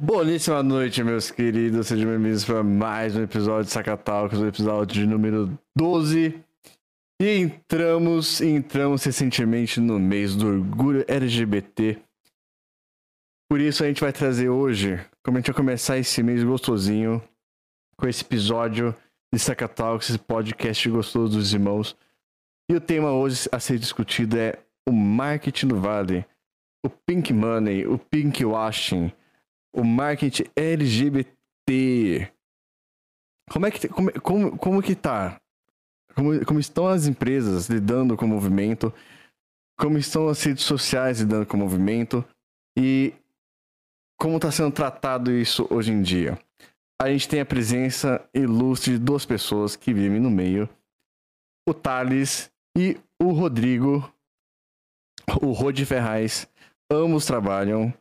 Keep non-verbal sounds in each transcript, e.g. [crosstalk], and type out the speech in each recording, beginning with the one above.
Boníssima noite, meus queridos. Sejam bem-vindos para mais um episódio de Sacatalcos, o episódio de número 12. E entramos, entramos recentemente no mês do orgulho LGBT. Por isso a gente vai trazer hoje, como a gente vai começar esse mês gostosinho, com esse episódio de Sacatalcos, esse podcast gostoso dos irmãos. E o tema hoje a ser discutido é o marketing do Vale, o pink money, o pink washing, o marketing LGBT. Como é que como, como, como que tá? Como, como estão as empresas lidando com o movimento? Como estão as redes sociais lidando com o movimento? E como está sendo tratado isso hoje em dia? A gente tem a presença ilustre de duas pessoas que vivem no meio. O Thales e o Rodrigo, o Rodi Ferraz, ambos trabalham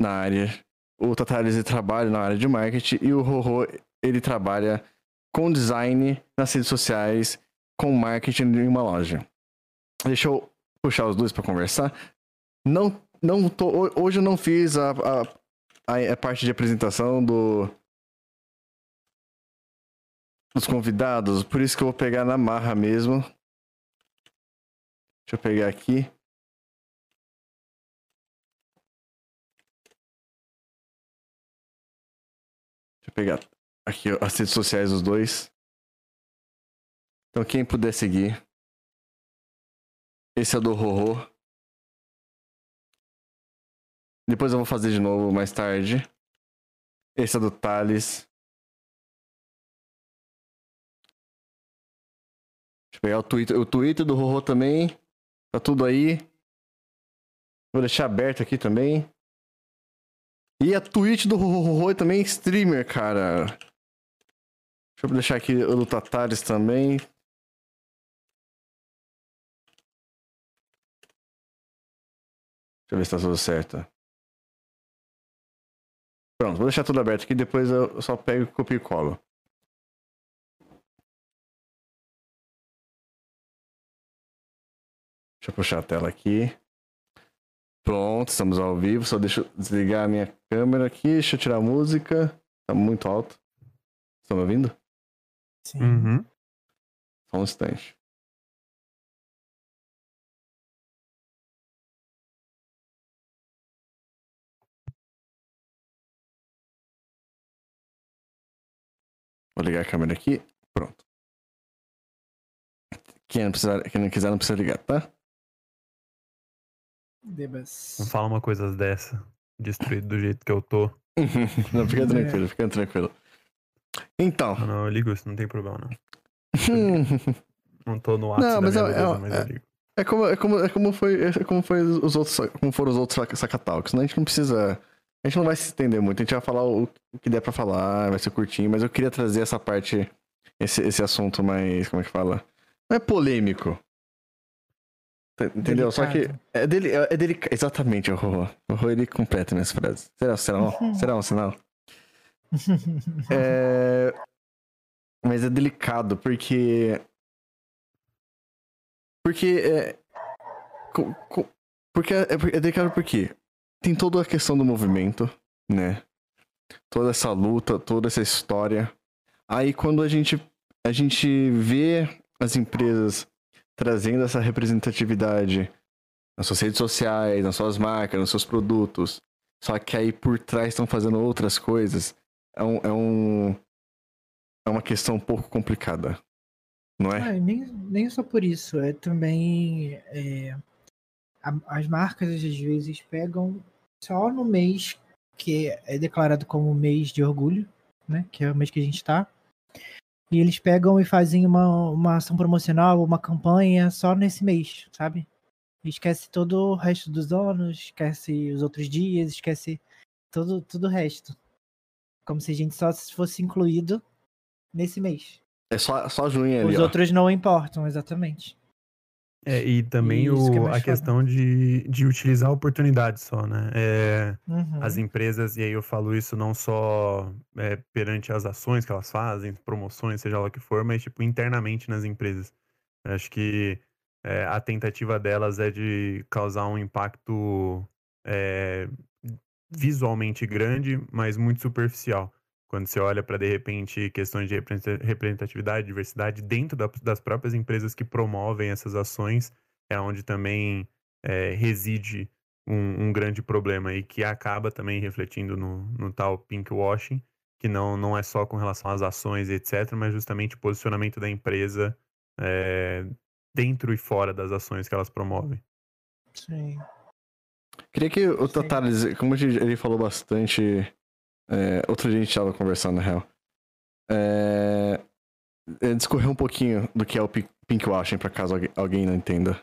na área. O Thales trabalha na área de marketing e o Rorô ele trabalha com design nas redes sociais, com marketing em uma loja. Deixa eu puxar os dois para conversar. Não, não tô, hoje eu não fiz a, a, a, parte de apresentação do dos convidados, por isso que eu vou pegar na marra mesmo. Deixa eu pegar aqui. Eu pegar aqui as redes sociais dos dois. Então quem puder seguir. Esse é do Rorô. Depois eu vou fazer de novo mais tarde. Esse é do Thales. Deixa eu pegar o Twitter. O Twitter do Rorô também. Tá tudo aí. Vou deixar aberto aqui também. E a Twitch do Rorô também streamer, cara. Deixa eu deixar aqui o do Tatares também. Deixa eu ver se tá tudo certo. Pronto, vou deixar tudo aberto aqui, depois eu só pego, copio e colo. Deixa eu puxar a tela aqui. Pronto, estamos ao vivo. Só deixa eu desligar a minha câmera aqui. Deixa eu tirar a música. Tá muito alto. Estão me ouvindo? Sim. Uhum. Só um instante. Vou ligar a câmera aqui. Pronto. Quem não, precisar, quem não quiser não precisa ligar, tá? Debas. Não fala uma coisa dessa. Destruído do jeito que eu tô. [laughs] não, fica tranquilo, fica tranquilo. Então. Não, não, eu ligo isso, não tem problema, não. [laughs] não tô no ápice não, mas é, beleza, é, mas é, eu ligo. É como, é como, é como foi, é como foi os outros, como foram os outros sacatalks, né? A gente não precisa, a gente não vai se estender muito, a gente vai falar o, o que der para falar, vai ser curtinho, mas eu queria trazer essa parte, esse, esse assunto mais, como é que fala? Não é polêmico, Entendeu? Delicado. Só que é dele, é, é delicado. Exatamente, o Rô. O Rô ele completa minhas frases. Será, será, um, [laughs] será um sinal? é... Mas é delicado porque. Porque é. Porque é, é delicado porque tem toda a questão do movimento, né? Toda essa luta, toda essa história. Aí quando a gente, a gente vê as empresas trazendo essa representatividade nas suas redes sociais, nas suas marcas, nos seus produtos. Só que aí por trás estão fazendo outras coisas. É um, é um é uma questão um pouco complicada, não é? Ah, nem, nem só por isso, é também é, a, as marcas às vezes pegam só no mês que é declarado como mês de orgulho, né? Que é o mês que a gente está e eles pegam e fazem uma, uma ação promocional, uma campanha só nesse mês, sabe? Esquece todo o resto dos anos, esquece os outros dias, esquece todo, todo o resto. Como se a gente só fosse incluído nesse mês. É só, só junho ali. Os ó. outros não importam, exatamente. É, e também o, que é a questão de, de utilizar a oportunidade só, né? É, uhum. As empresas, e aí eu falo isso não só é, perante as ações que elas fazem, promoções, seja lá o que for, mas tipo internamente nas empresas. Eu acho que é, a tentativa delas é de causar um impacto é, visualmente grande, mas muito superficial. Quando você olha para, de repente, questões de representatividade, diversidade dentro da, das próprias empresas que promovem essas ações, é onde também é, reside um, um, grande problema e que acaba também refletindo no, no tal pinkwashing, que não, não é só com relação às ações, etc., mas justamente o posicionamento da empresa é, dentro e fora das ações que elas promovem. Sim. Queria que o Tatares, como ele falou bastante, é, outro dia a gente estava conversando, na real, é, é, discorrer um pouquinho do que é o pinkwashing, para caso alguém não entenda.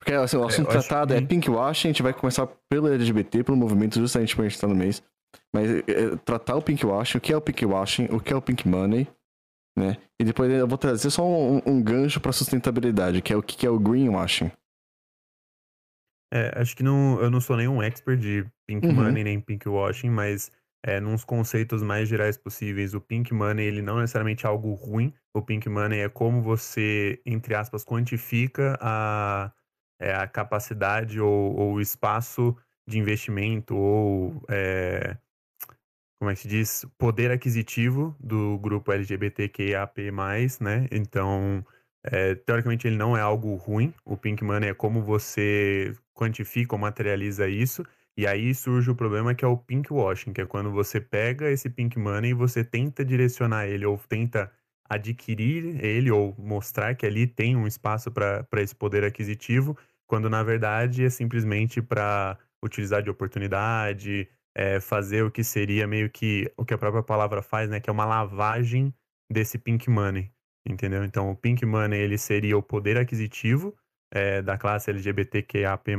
Porque assim, o é, assunto é, tratado é pinkwashing, a gente vai começar pelo LGBT, pelo movimento, justamente por a gente estar tá no mês. Mas é, tratar o pinkwashing, o que é o pinkwashing, o que é o pink money, né? E depois eu vou trazer só um, um gancho para sustentabilidade, que é o que é o greenwashing. É, acho que não, eu não sou nenhum expert de pink uhum. money nem pink washing, mas é, nos conceitos mais gerais possíveis, o pink money ele não é necessariamente algo ruim. O pink money é como você, entre aspas, quantifica a, é, a capacidade ou, ou o espaço de investimento ou é, como é que se diz, poder aquisitivo do grupo LGBTQIAP+, né? Então, é, teoricamente ele não é algo ruim. O Pink Money é como você quantifica ou materializa isso. E aí surge o problema que é o pink washing, que é quando você pega esse pink money e você tenta direcionar ele ou tenta adquirir ele ou mostrar que ali tem um espaço para esse poder aquisitivo, quando na verdade é simplesmente para utilizar de oportunidade, é, fazer o que seria meio que o que a própria palavra faz, né? Que é uma lavagem desse pink money, entendeu? Então, o pink money ele seria o poder aquisitivo é, da classe LGBTQAP+,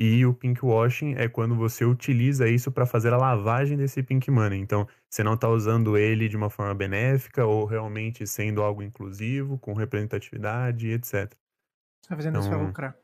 e o pink washing é quando você utiliza isso para fazer a lavagem desse pink money. Então, você não está usando ele de uma forma benéfica ou realmente sendo algo inclusivo, com representatividade, etc. Está fazendo então, isso para lucrar.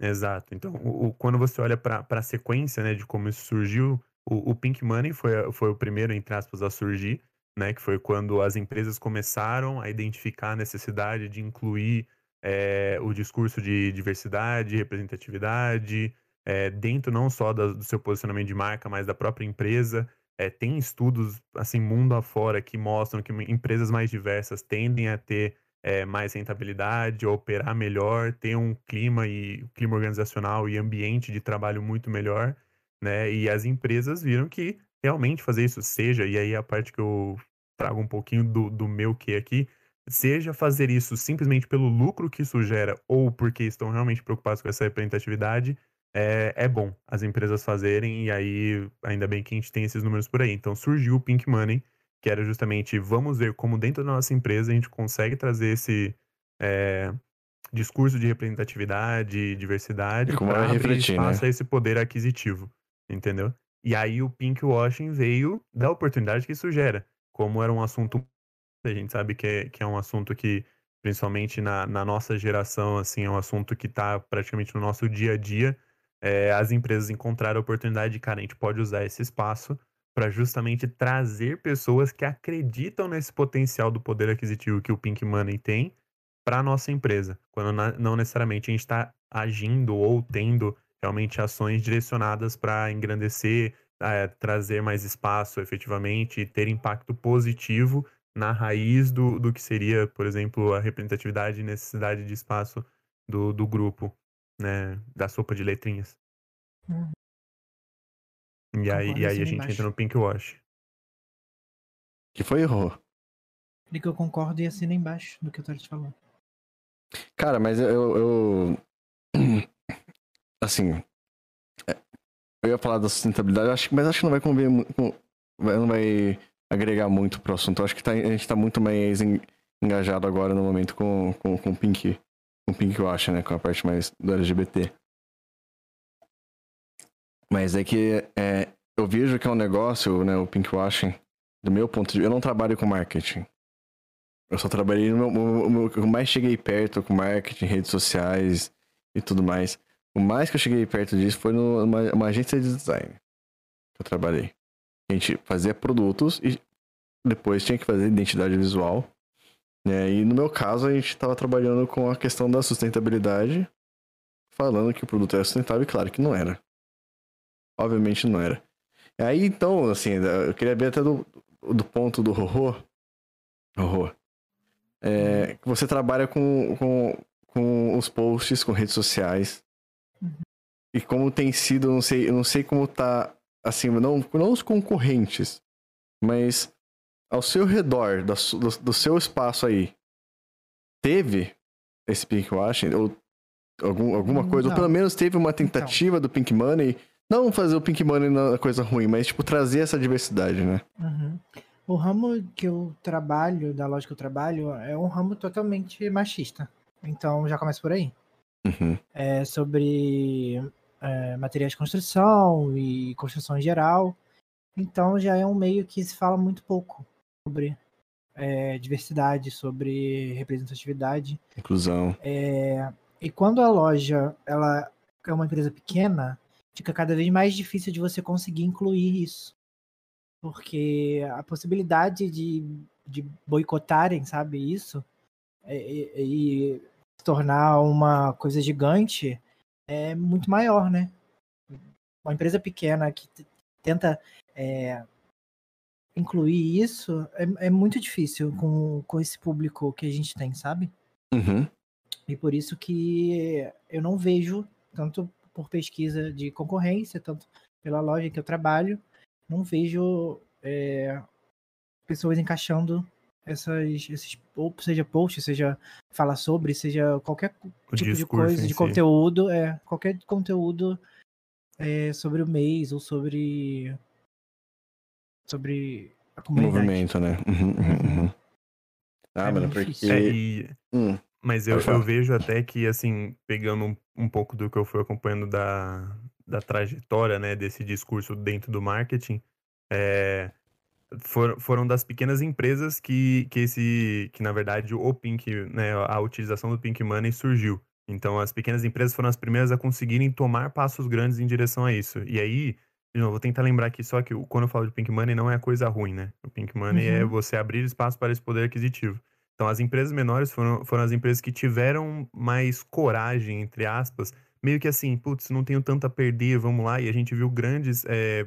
Exato. Então, o, o quando você olha para a sequência, né, de como isso surgiu, o, o, Pink Money foi, foi o primeiro, entre aspas, a surgir, né, que foi quando as empresas começaram a identificar a necessidade de incluir é, o discurso de diversidade, representatividade, é, dentro não só da, do seu posicionamento de marca, mas da própria empresa. É, tem estudos, assim, mundo afora, que mostram que empresas mais diversas tendem a ter é, mais rentabilidade, operar melhor, ter um clima e clima organizacional e ambiente de trabalho muito melhor, né? E as empresas viram que realmente fazer isso seja, e aí a parte que eu trago um pouquinho do, do meu que aqui, seja fazer isso simplesmente pelo lucro que isso gera ou porque estão realmente preocupados com essa representatividade, é, é bom as empresas fazerem, e aí ainda bem que a gente tem esses números por aí. Então surgiu o Pink Money, que era justamente vamos ver como dentro da nossa empresa a gente consegue trazer esse é, discurso de representatividade, diversidade, para abrir né? espaço né? a esse poder aquisitivo, entendeu? E aí o pink washing veio da oportunidade que isso gera, como era um assunto a gente sabe que é, que é um assunto que principalmente na, na nossa geração assim é um assunto que está praticamente no nosso dia a dia é, as empresas encontraram a oportunidade de, cara, a gente pode usar esse espaço para justamente trazer pessoas que acreditam nesse potencial do poder aquisitivo que o Pink Money tem para nossa empresa, quando não necessariamente a gente está agindo ou tendo realmente ações direcionadas para engrandecer, é, trazer mais espaço efetivamente, ter impacto positivo na raiz do, do que seria, por exemplo, a representatividade e necessidade de espaço do, do grupo, né, da sopa de letrinhas. Uhum. E aí, e aí a gente embaixo. entra no pink wash. Que foi erro. E que eu concordo e assina embaixo do que eu tô te falando. Cara, mas eu, eu. [clears throat] Assim. É, eu ia falar da sustentabilidade, acho, mas acho que não vai conviver Não vai agregar muito pro assunto. Eu acho que tá, a gente tá muito mais engajado agora no momento com, com, com o Pink. Com o Pink Wash, né? Com a parte mais do LGBT. Mas é que é, eu vejo que é um negócio, né, o pinkwashing, do meu ponto de vista, eu não trabalho com marketing. Eu só trabalhei no meu, eu mais cheguei perto com marketing, redes sociais e tudo mais. O mais que eu cheguei perto disso foi numa uma agência de design que eu trabalhei. A gente fazia produtos e depois tinha que fazer identidade visual. Né? E no meu caso, a gente estava trabalhando com a questão da sustentabilidade, falando que o produto era sustentável e claro que não era. Obviamente não era. Aí então, assim, eu queria ver até do, do ponto do Rorô. Rorô. É, que você trabalha com, com, com os posts, com redes sociais. Uhum. E como tem sido, não sei, eu não sei como tá assim, não, não os concorrentes, mas ao seu redor, do, do, do seu espaço aí, teve esse pinkwashing? Ou algum, alguma coisa? Não. Ou pelo menos teve uma tentativa então. do Pink Money? Não fazer o Pink Money na coisa ruim, mas tipo, trazer essa diversidade, né? Uhum. O ramo que eu trabalho, da loja que eu trabalho, é um ramo totalmente machista. Então já começa por aí. Uhum. É sobre é, materiais de construção e construção em geral. Então já é um meio que se fala muito pouco sobre é, diversidade, sobre representatividade. Inclusão. É, e quando a loja ela é uma empresa pequena, fica cada vez mais difícil de você conseguir incluir isso. Porque a possibilidade de, de boicotarem, sabe, isso, e, e se tornar uma coisa gigante é muito maior, né? Uma empresa pequena que tenta é, incluir isso é, é, muito difícil com, com esse público que a gente tem, sabe? Uhum. E por isso que eu não vejo, tanto por pesquisa de concorrência, tanto pela loja que eu trabalho, não vejo é, pessoas encaixando essas, esses, ou seja post, seja falar sobre, seja qualquer o tipo de coisa, de si. conteúdo, é, qualquer conteúdo é, sobre o mês ou sobre sobre a comunidade. Movimento, né? [laughs] Uhum, uhum, uhum. Ah, é mano, porque... É, e... hum, Mas eu, eu vejo até que, assim, pegando um, um pouco do que eu fui acompanhando da, da trajetória, né, desse discurso dentro do marketing, é, for, foram das pequenas empresas que, que esse, que na verdade o Pink, né, a utilização do Pink Money surgiu. Então as pequenas empresas foram as primeiras a conseguirem tomar passos grandes em direção a isso. E aí, de novo, vou tentar lembrar aqui só que quando eu falo de Pink Money não é coisa ruim, né? O Pink Money é uhum. é você abrir espaço para esse poder aquisitivo. Então as empresas menores foram, foram as empresas que tiveram mais coragem, entre aspas, meio que assim, putz, não tenho tanto a perder, vamos lá. E a gente viu grandes é,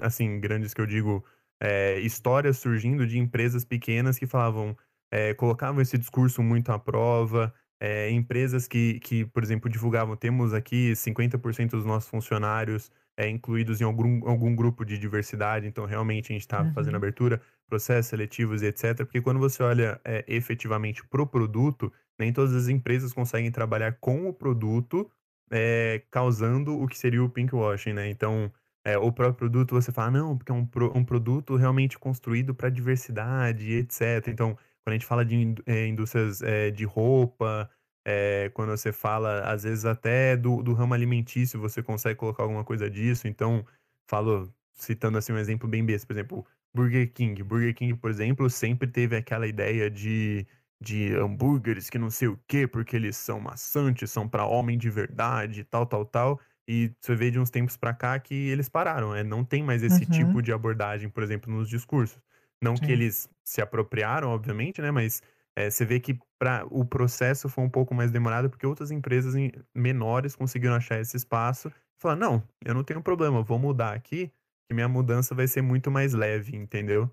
assim, grandes que eu digo, é, histórias surgindo de empresas pequenas que falavam, é, colocavam esse discurso muito à prova, é, empresas que, que, por exemplo, divulgavam, temos aqui 50% dos nossos funcionários é, incluídos em algum, algum grupo de diversidade, então realmente a gente está uhum. fazendo abertura, processos seletivos e etc. Porque quando você olha é, efetivamente para o produto, nem todas as empresas conseguem trabalhar com o produto, é, causando o que seria o pinkwashing, né? Então, é, o próprio produto você fala, não, porque é um, pro, um produto realmente construído para diversidade, etc. Então, quando a gente fala de é, indústrias é, de roupa, é, quando você fala, às vezes até do, do ramo alimentício, você consegue colocar alguma coisa disso. Então, falo, citando assim um exemplo bem besta, por exemplo, Burger King. Burger King, por exemplo, sempre teve aquela ideia de, de hambúrgueres que não sei o quê, porque eles são maçantes, são para homem de verdade, tal, tal, tal. E você vê de uns tempos para cá que eles pararam, né? Não tem mais esse uhum. tipo de abordagem, por exemplo, nos discursos. Não Sim. que eles se apropriaram, obviamente, né? Mas é, você vê que pra, o processo foi um pouco mais demorado porque outras empresas menores conseguiram achar esse espaço e falar, não, eu não tenho problema, vou mudar aqui, que minha mudança vai ser muito mais leve, entendeu?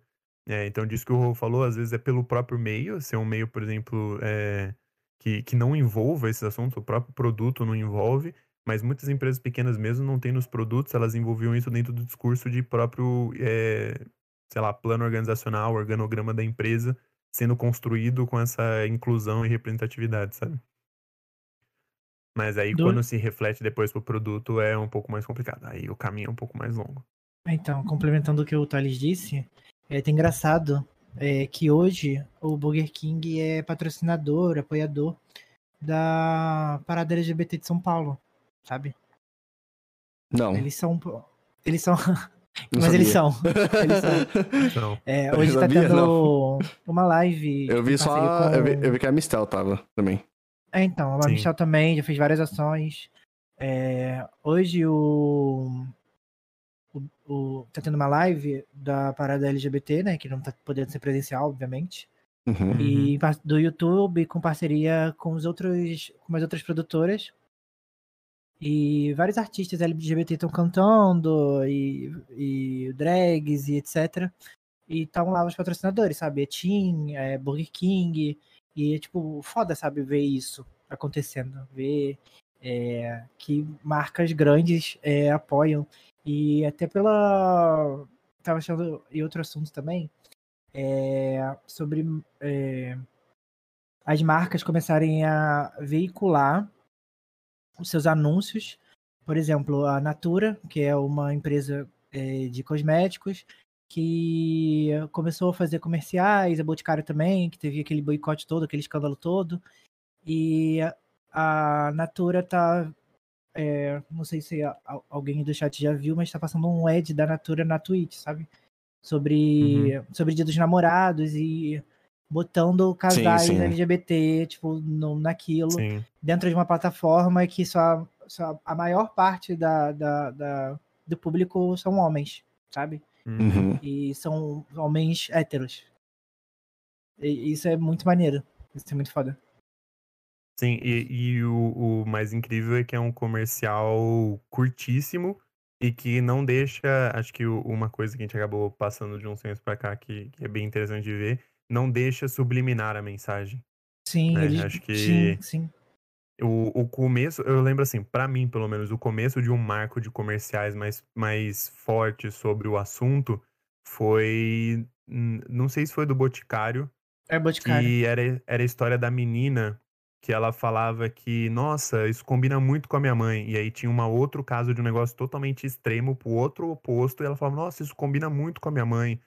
É, então, disso que o Rô falou, às vezes é pelo próprio meio, ser um meio, por exemplo, é, que, que não envolva esses assuntos, o próprio produto não envolve, mas muitas empresas pequenas mesmo não têm nos produtos, elas envolviam isso dentro do discurso de próprio, é, sei lá, plano organizacional, organograma da empresa sendo construído com essa inclusão e representatividade, sabe? Mas aí, Do... quando se reflete depois pro produto, é um pouco mais complicado. Aí o caminho é um pouco mais longo. Então, complementando o que o Thales disse, é até engraçado é, que hoje o Burger King é patrocinador, apoiador da parada LGBT de São Paulo sabe? Não. Eles são. Eles são. [laughs] Não Mas sabia. eles são. Eles são. É, hoje tá sabia, tendo não. uma live. Eu vi só. Com... Eu, vi, eu, vi, que a Mistel tava também. É, então, a Sim. Mistel também já fez várias ações. É, hoje o, o, o, Tá tendo uma live da parada LGBT, né? Que não tá podendo ser presencial, obviamente. Uhum. E do YouTube com parceria com os outros. com as outras produtoras E vários artistas LGBT estão cantando, e, e drags e etc. E estão lá os patrocinadores, sabe? É Team, Burger King. E é tipo, foda, sabe, ver isso acontecendo. Ver é, que marcas grandes é, apoiam. E até pela. Tava achando. E outro assunto também. É, sobre é, as marcas começarem a veicular os seus anúncios. Por exemplo, a Natura, que é uma empresa é, de cosméticos, que começou a fazer comerciais, a Boticário também, que teve aquele boicote todo, aquele escândalo todo. E a Natura tá. É, não sei se alguém do chat já viu, mas tá passando um ad da Natura na Twitch, sabe? Sobre, uhum. sobre Dia dos Namorados e botando casais sim, sim. LGBT, tipo, no, naquilo, sim. dentro de uma plataforma que só, só a maior parte da, da, da, do público são homens, sabe? Uhum. E são homens héteros. E isso é muito maneiro. Isso é muito foda. Sim, e, e o, o mais incrível é que é um comercial curtíssimo e que não deixa. Acho que uma coisa que a gente acabou passando de uns tempos pra cá que, que é bem interessante de ver não deixa subliminar a mensagem. Sim, né? ele... acho que sim, sim. O, o começo, eu lembro assim, para mim pelo menos, o começo de um marco de comerciais mais, mais forte sobre o assunto foi. Não sei se foi do Boticário. É Boticário. Que era, era a história da menina que ela falava que, nossa, isso combina muito com a minha mãe. E aí tinha um outro caso de um negócio totalmente extremo pro outro oposto. E ela falava, nossa, isso combina muito com a minha mãe.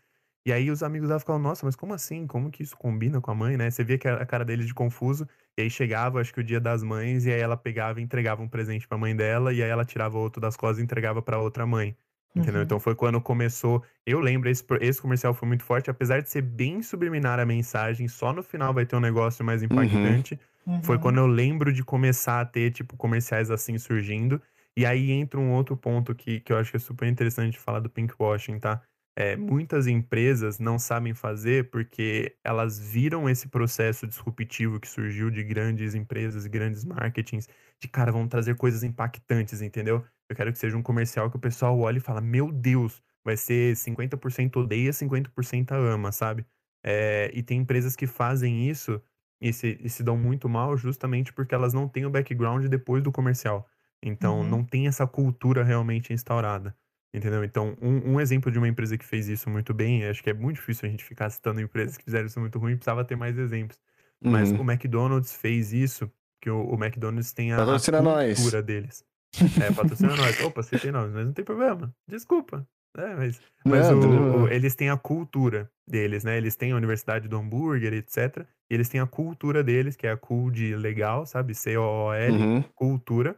E aí os amigos dela ficavam, nossa, mas como assim? Como que isso combina com a mãe, né? Você via que a cara deles de confuso. E aí chegava, acho que o dia das mães, e aí ela pegava e entregava um presente pra mãe dela, e aí ela tirava outro das costas e entregava para outra mãe. Entendeu? Uhum. Então foi quando começou. Eu lembro, esse, esse comercial foi muito forte, apesar de ser bem subliminar a mensagem, só no final vai ter um negócio mais uhum. impactante. Uhum. Foi quando eu lembro de começar a ter, tipo, comerciais assim surgindo. E aí entra um outro ponto que, que eu acho que é super interessante falar do pinkwashing, tá? É, muitas empresas não sabem fazer porque elas viram esse processo disruptivo que surgiu de grandes empresas, grandes marketings, de cara, vamos trazer coisas impactantes, entendeu? Eu quero que seja um comercial que o pessoal olhe e fala, meu Deus, vai ser 50% odeia, 50% ama, sabe? É, e tem empresas que fazem isso e se, e se dão muito mal justamente porque elas não têm o background depois do comercial. Então, uhum. não tem essa cultura realmente instaurada. Entendeu? Então, um, um, exemplo de uma empresa que fez isso muito bem, acho que é muito difícil a gente ficar citando empresas que fizeram isso muito ruim, precisava ter mais exemplos. Uhum. Mas o McDonald's fez isso, que o, o McDonald's tem a, a cultura nós. deles. É, patrocina nós. Opa, citei nós, mas não tem problema. Desculpa. É, mas mas não, o, o, eles têm a cultura deles, né? Eles têm a Universidade do Hambúrguer, etc. E eles têm a cultura deles, que é a cool de legal, sabe? C-O-O-L, uhum. cultura.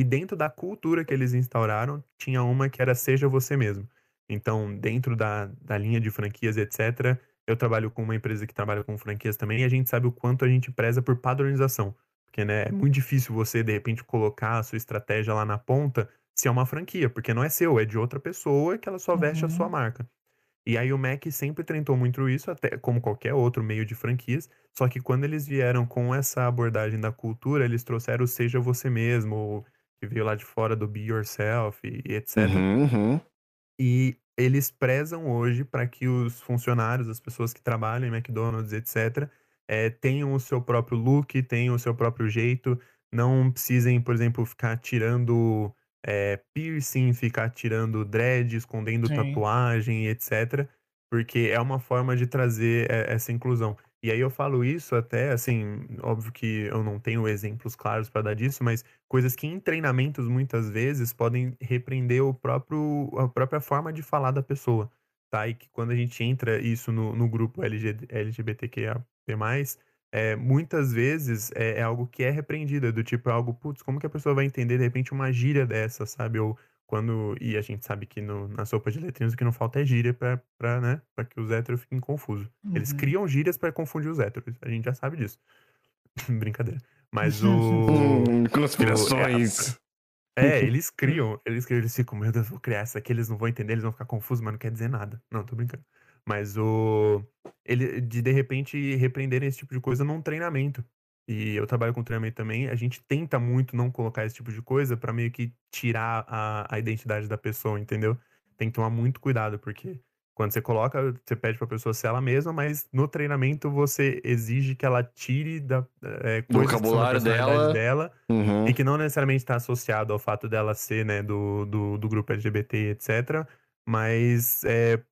E dentro da cultura que eles instauraram, tinha uma que era seja você mesmo. Então, dentro da, da linha de franquias, etc., eu trabalho com uma empresa que trabalha com franquias também, e a gente sabe o quanto a gente preza por padronização. Porque né, é muito difícil você, de repente, colocar a sua estratégia lá na ponta se é uma franquia, porque não é seu, é de outra pessoa que ela só veste uhum. a sua uhum. marca. E aí o Mac sempre tentou muito isso, até como qualquer outro meio de franquias, só que quando eles vieram com essa abordagem da cultura, eles trouxeram o seja você mesmo, que veio lá de fora do Be Yourself e, etc. Uhum, uhum. E eles prezam hoje para que os funcionários, as pessoas que trabalham em McDonald's, etc., é, eh, tenham o seu próprio look, tenham o seu próprio jeito, não precisem, por exemplo, ficar tirando é, piercing, ficar tirando dread, escondendo Sim. tatuagem, etc. Porque é uma forma de trazer essa inclusão. E aí eu falo isso até, assim, óbvio que eu não tenho exemplos claros para dar disso, mas coisas que em treinamentos muitas vezes podem repreender o próprio, a própria forma de falar da pessoa, tá? E que quando a gente entra isso no, no grupo LG, LGBTQIA+, é, muitas vezes é, é, algo que é repreendido, é do tipo, é algo, putz, como que a pessoa vai entender de repente uma gíria dessa, sabe? Ou quando. E a gente sabe que no, na sopa de letrinhas o que não falta é gíria pra, pra, né, pra que os héteros fiquem confusos. Uhum. Eles criam gírias para confundir os héteros. A gente já sabe disso. [laughs] Brincadeira. Mas o. Hum, conspirações. O, é, é, eles [laughs] criam. Eles criam, eles ficam, meu Deus, vou criar essa aqui, eles não vão entender, eles vão ficar confusos, mas não quer dizer nada. Não, tô brincando. Mas o. Ele, de de repente repreenderem esse tipo de coisa num treinamento. E eu trabalho com treinamento também, a gente tenta muito não colocar esse tipo de coisa para meio que tirar a, a identidade da pessoa, entendeu? Tem que tomar muito cuidado, porque quando você coloca, você pede pra pessoa ser ela mesma, mas no treinamento você exige que ela tire da, é, Do vocabulário dela. dela Uhum. e que não necessariamente está associado ao fato dela ser, né, do, do, do grupo LGBT, etc. Mas é,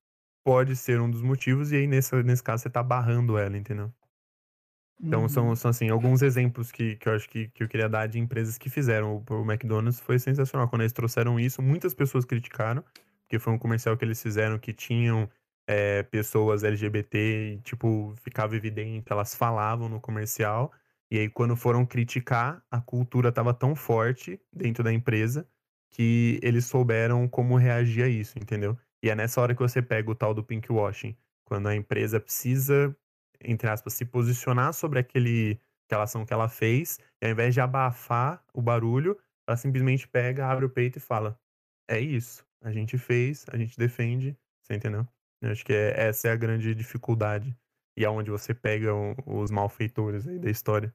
pode ser um dos motivos, e aí nesse, nesse caso você tá barrando ela, entendeu? Então Uhum. são, são assim, alguns exemplos que, que eu acho que, que eu queria dar de empresas que fizeram. O, o McDonald's foi sensacional. Quando eles trouxeram isso, muitas pessoas criticaram, porque foi um comercial que eles fizeram que tinham é, pessoas LGBT e, tipo, ficava evidente, elas falavam no comercial. E aí, quando foram criticar, a cultura estava tão forte dentro da empresa que eles souberam como reagir a isso, entendeu? E é nessa hora que você pega o tal do pinkwashing, quando a empresa precisa, entre aspas, se posicionar sobre aquele, aquela ação que ela fez, e ao invés de abafar o barulho, ela simplesmente pega, abre o peito e fala: É isso, a gente fez, a gente defende, você entendeu? Eu acho que é- essa é a grande dificuldade. E é onde você pega o- os malfeitores aí da história.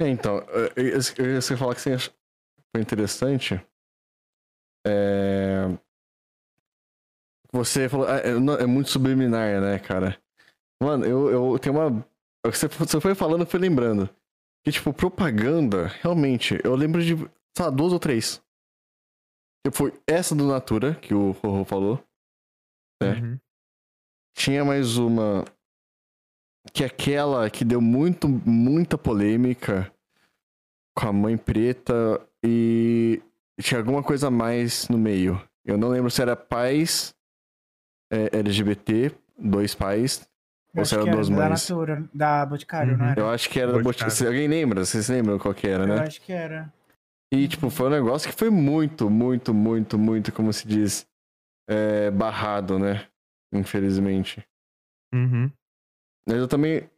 É, então, eh, eu eu ia falar que você foi interessante. É... Você falou. É, é é muito subliminar, né, cara? Mano, eu, eu tenho uma. Você você foi falando, eu fui lembrando. Que, tipo, propaganda, realmente, eu lembro de, sei lá, duas ou três. Que foi essa do Natura, que o Rorô falou. É. Uhum. Tinha mais uma. Que é aquela que deu muito, muita polêmica com a mãe preta e tinha alguma coisa a mais no meio. Eu não lembro se era pais é, LGBT, dois pais. Eu Ou se era duas da mães. Natura, da Boticário, não Uhum. era? Eu acho que era. Boticário. Se alguém lembra? Vocês lembram qual que era, Eu né? acho que era. E, tipo, foi um negócio que foi muito, muito, muito, muito, como se diz, é, barrado, né? Infelizmente. Uhum. Mas eu também.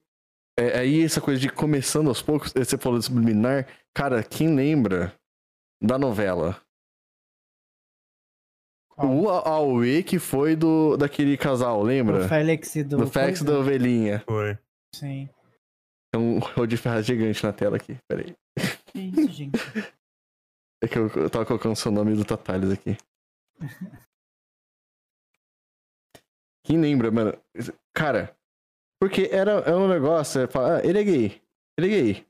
É, aí essa coisa de começando aos poucos, você falou de subliminar. Cara, quem lembra da novela? O Aue que foi do daquele casal, lembra? Do Félix e do. Do coisa? da ovelhinha. Foi. Sim. Tem um rol de ferraz gigante na tela aqui. Peraí. Que isso, gente? [laughs] É que eu, eu tava colocando o seu nome do Tatales aqui. [laughs] Quem lembra, mano? Cara, porque era, era um negócio, é falar, ah, ele é gay. Ele é gay.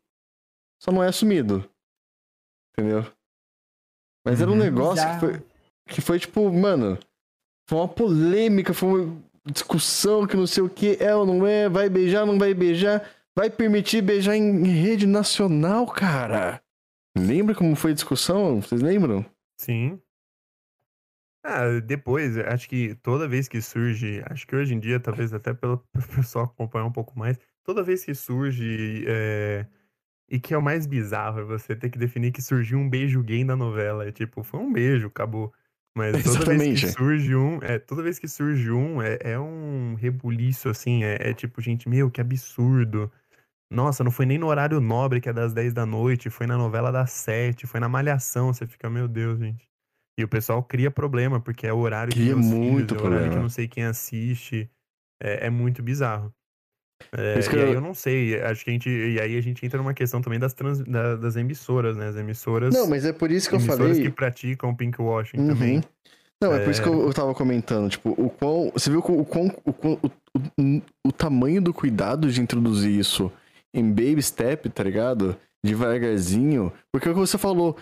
Só não é assumido. Entendeu? Mas era um Uhum. negócio que Bizarro. foi, que foi tipo, mano, foi uma polêmica, foi uma discussão que não sei o que é ou não é, vai beijar, não vai beijar, vai permitir beijar em rede nacional, cara. Lembra como foi a discussão? Vocês lembram? Sim. Ah, depois, acho que toda vez que surge, acho que hoje em dia, talvez até pelo [laughs] pessoal acompanhar um pouco mais, toda vez que surge, é, e que é o mais bizarro, é você ter que definir que surgiu um beijo gay na novela. É tipo, foi um beijo, acabou. Mas [laughs] toda vez Exatamente. que surge um, é, toda vez que surge um, é, é um rebuliço, assim, é, é tipo, gente, meu, que absurdo. Nossa, não foi nem no horário nobre, que é das 10 da noite, foi na novela das 7, foi na Malhação, você fica, meu Deus, gente. E o pessoal cria problema, porque é o horário que meus muito filhos, é o horário que não sei quem assiste. É, é muito bizarro. É, Isso que eu- eu não sei, acho que a gente. E aí a gente entra numa questão também das, trans- da- das emissoras, né? As emissoras. Não, mas é por isso que eu emissoras falei. que praticam pinkwashing Uhum. também. Não, é por isso que É. eu, eu tava comentando, tipo, o quão. Você viu o quão. O, quão- o, o, o tamanho do cuidado de introduzir isso em baby step, tá ligado? Devagarzinho. Porque é o que você falou,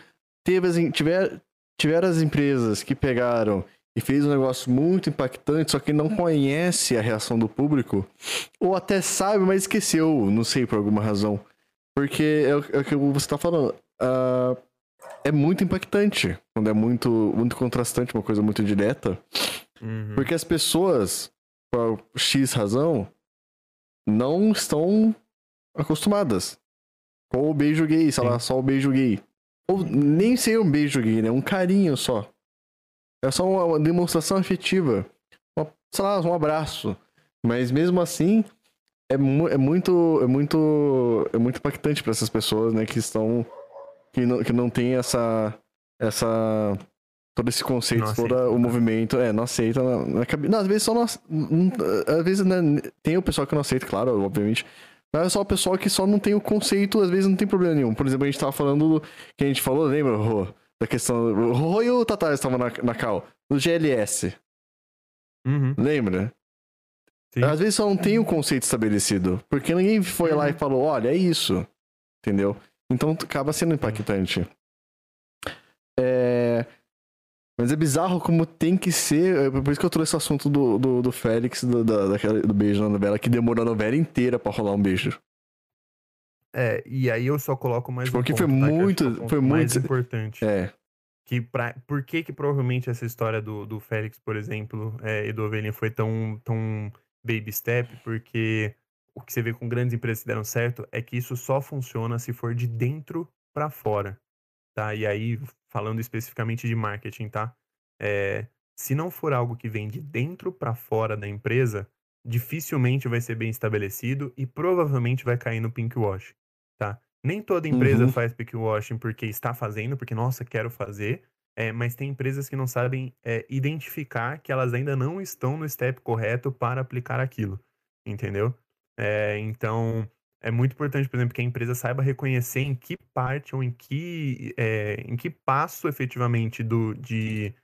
teve as, tiver, tiveram as empresas que pegaram e fez um negócio muito impactante, só que não conhece a reação do público, ou até sabe, mas esqueceu, não sei por alguma razão. Porque é o, é o que você tá falando. ah, é muito impactante quando é muito, muito contrastante, uma coisa muito direta. Uhum. Porque as pessoas, por X razão, não estão acostumadas com o beijo gay, sei lá, só o beijo gay. Ou nem ser um beijo gay, né? Um carinho só. É só uma, demonstração afetiva. Uma- sei lá, um abraço. Mas mesmo assim, é, mu- é muito. É muito. É muito impactante para essas pessoas, né? Que estão. Que não, que não tem essa. Essa. Todo esse conceito, Não todo aceita, o né? movimento. É, não aceita na, na cabeça. Não, às vezes só não. Às vezes, né, tem o pessoal que não aceita, claro, obviamente. Não é só o pessoal que só não tem o conceito, às vezes não tem problema nenhum. Por exemplo, a gente tava falando do, que a gente falou, lembra, Rô? Da questão. O Rô e o Tatar estavam na, na Cal, do GLS. Uhum. Lembra? Sim. Às vezes só não tem o conceito estabelecido. Porque ninguém foi lá e falou, olha, é isso. Entendeu? Então acaba sendo impactante. É... Mas é bizarro como tem que ser. é Por isso que eu trouxe o assunto do, do, do Félix, do, da, daquela- do beijo na novela, que demorou a novela inteira pra rolar um beijo. É, e aí eu só coloco mais Tipo, um que ponto, foi tá? Acho muito- é foi muito- importante. É. Que pra, por que que provavelmente essa história do, do Félix, por exemplo, é, e do Ovelhinha foi tão, tão baby step? Porque o que você vê com grandes empresas que deram certo é que isso só funciona se for de dentro pra fora, tá? E aí, falando especificamente de marketing, tá? É, se não for algo que vem de dentro pra fora da empresa, dificilmente vai ser bem estabelecido e provavelmente vai cair no pink wash, tá? Nem toda empresa Uhum. faz pink washing porque está fazendo, porque, nossa, quero fazer. É, mas tem empresas que não sabem é, identificar que elas ainda não estão no step correto para aplicar aquilo. Entendeu? É, então, é muito importante, por exemplo, que a empresa saiba reconhecer em que parte ou em que, é, em que passo efetivamente do, de,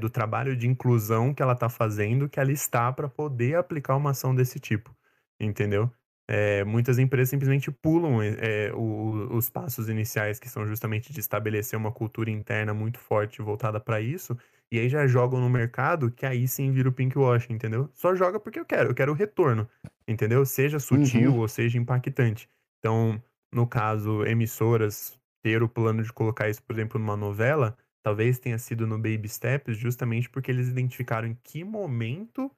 do trabalho de inclusão que ela está fazendo que ela está para poder aplicar uma ação desse tipo. Entendeu? É, muitas empresas simplesmente pulam é, o- os passos iniciais, que são justamente de estabelecer uma cultura interna muito forte voltada para isso, e aí já jogam no mercado, que aí sim vira o pink wash, entendeu? Só joga porque eu quero, eu quero o retorno, entendeu? Seja sutil Uhum. ou seja impactante. Então, no caso, emissoras ter o plano de colocar isso, por exemplo, numa novela, talvez tenha sido no Baby Steps, justamente porque eles identificaram em que momento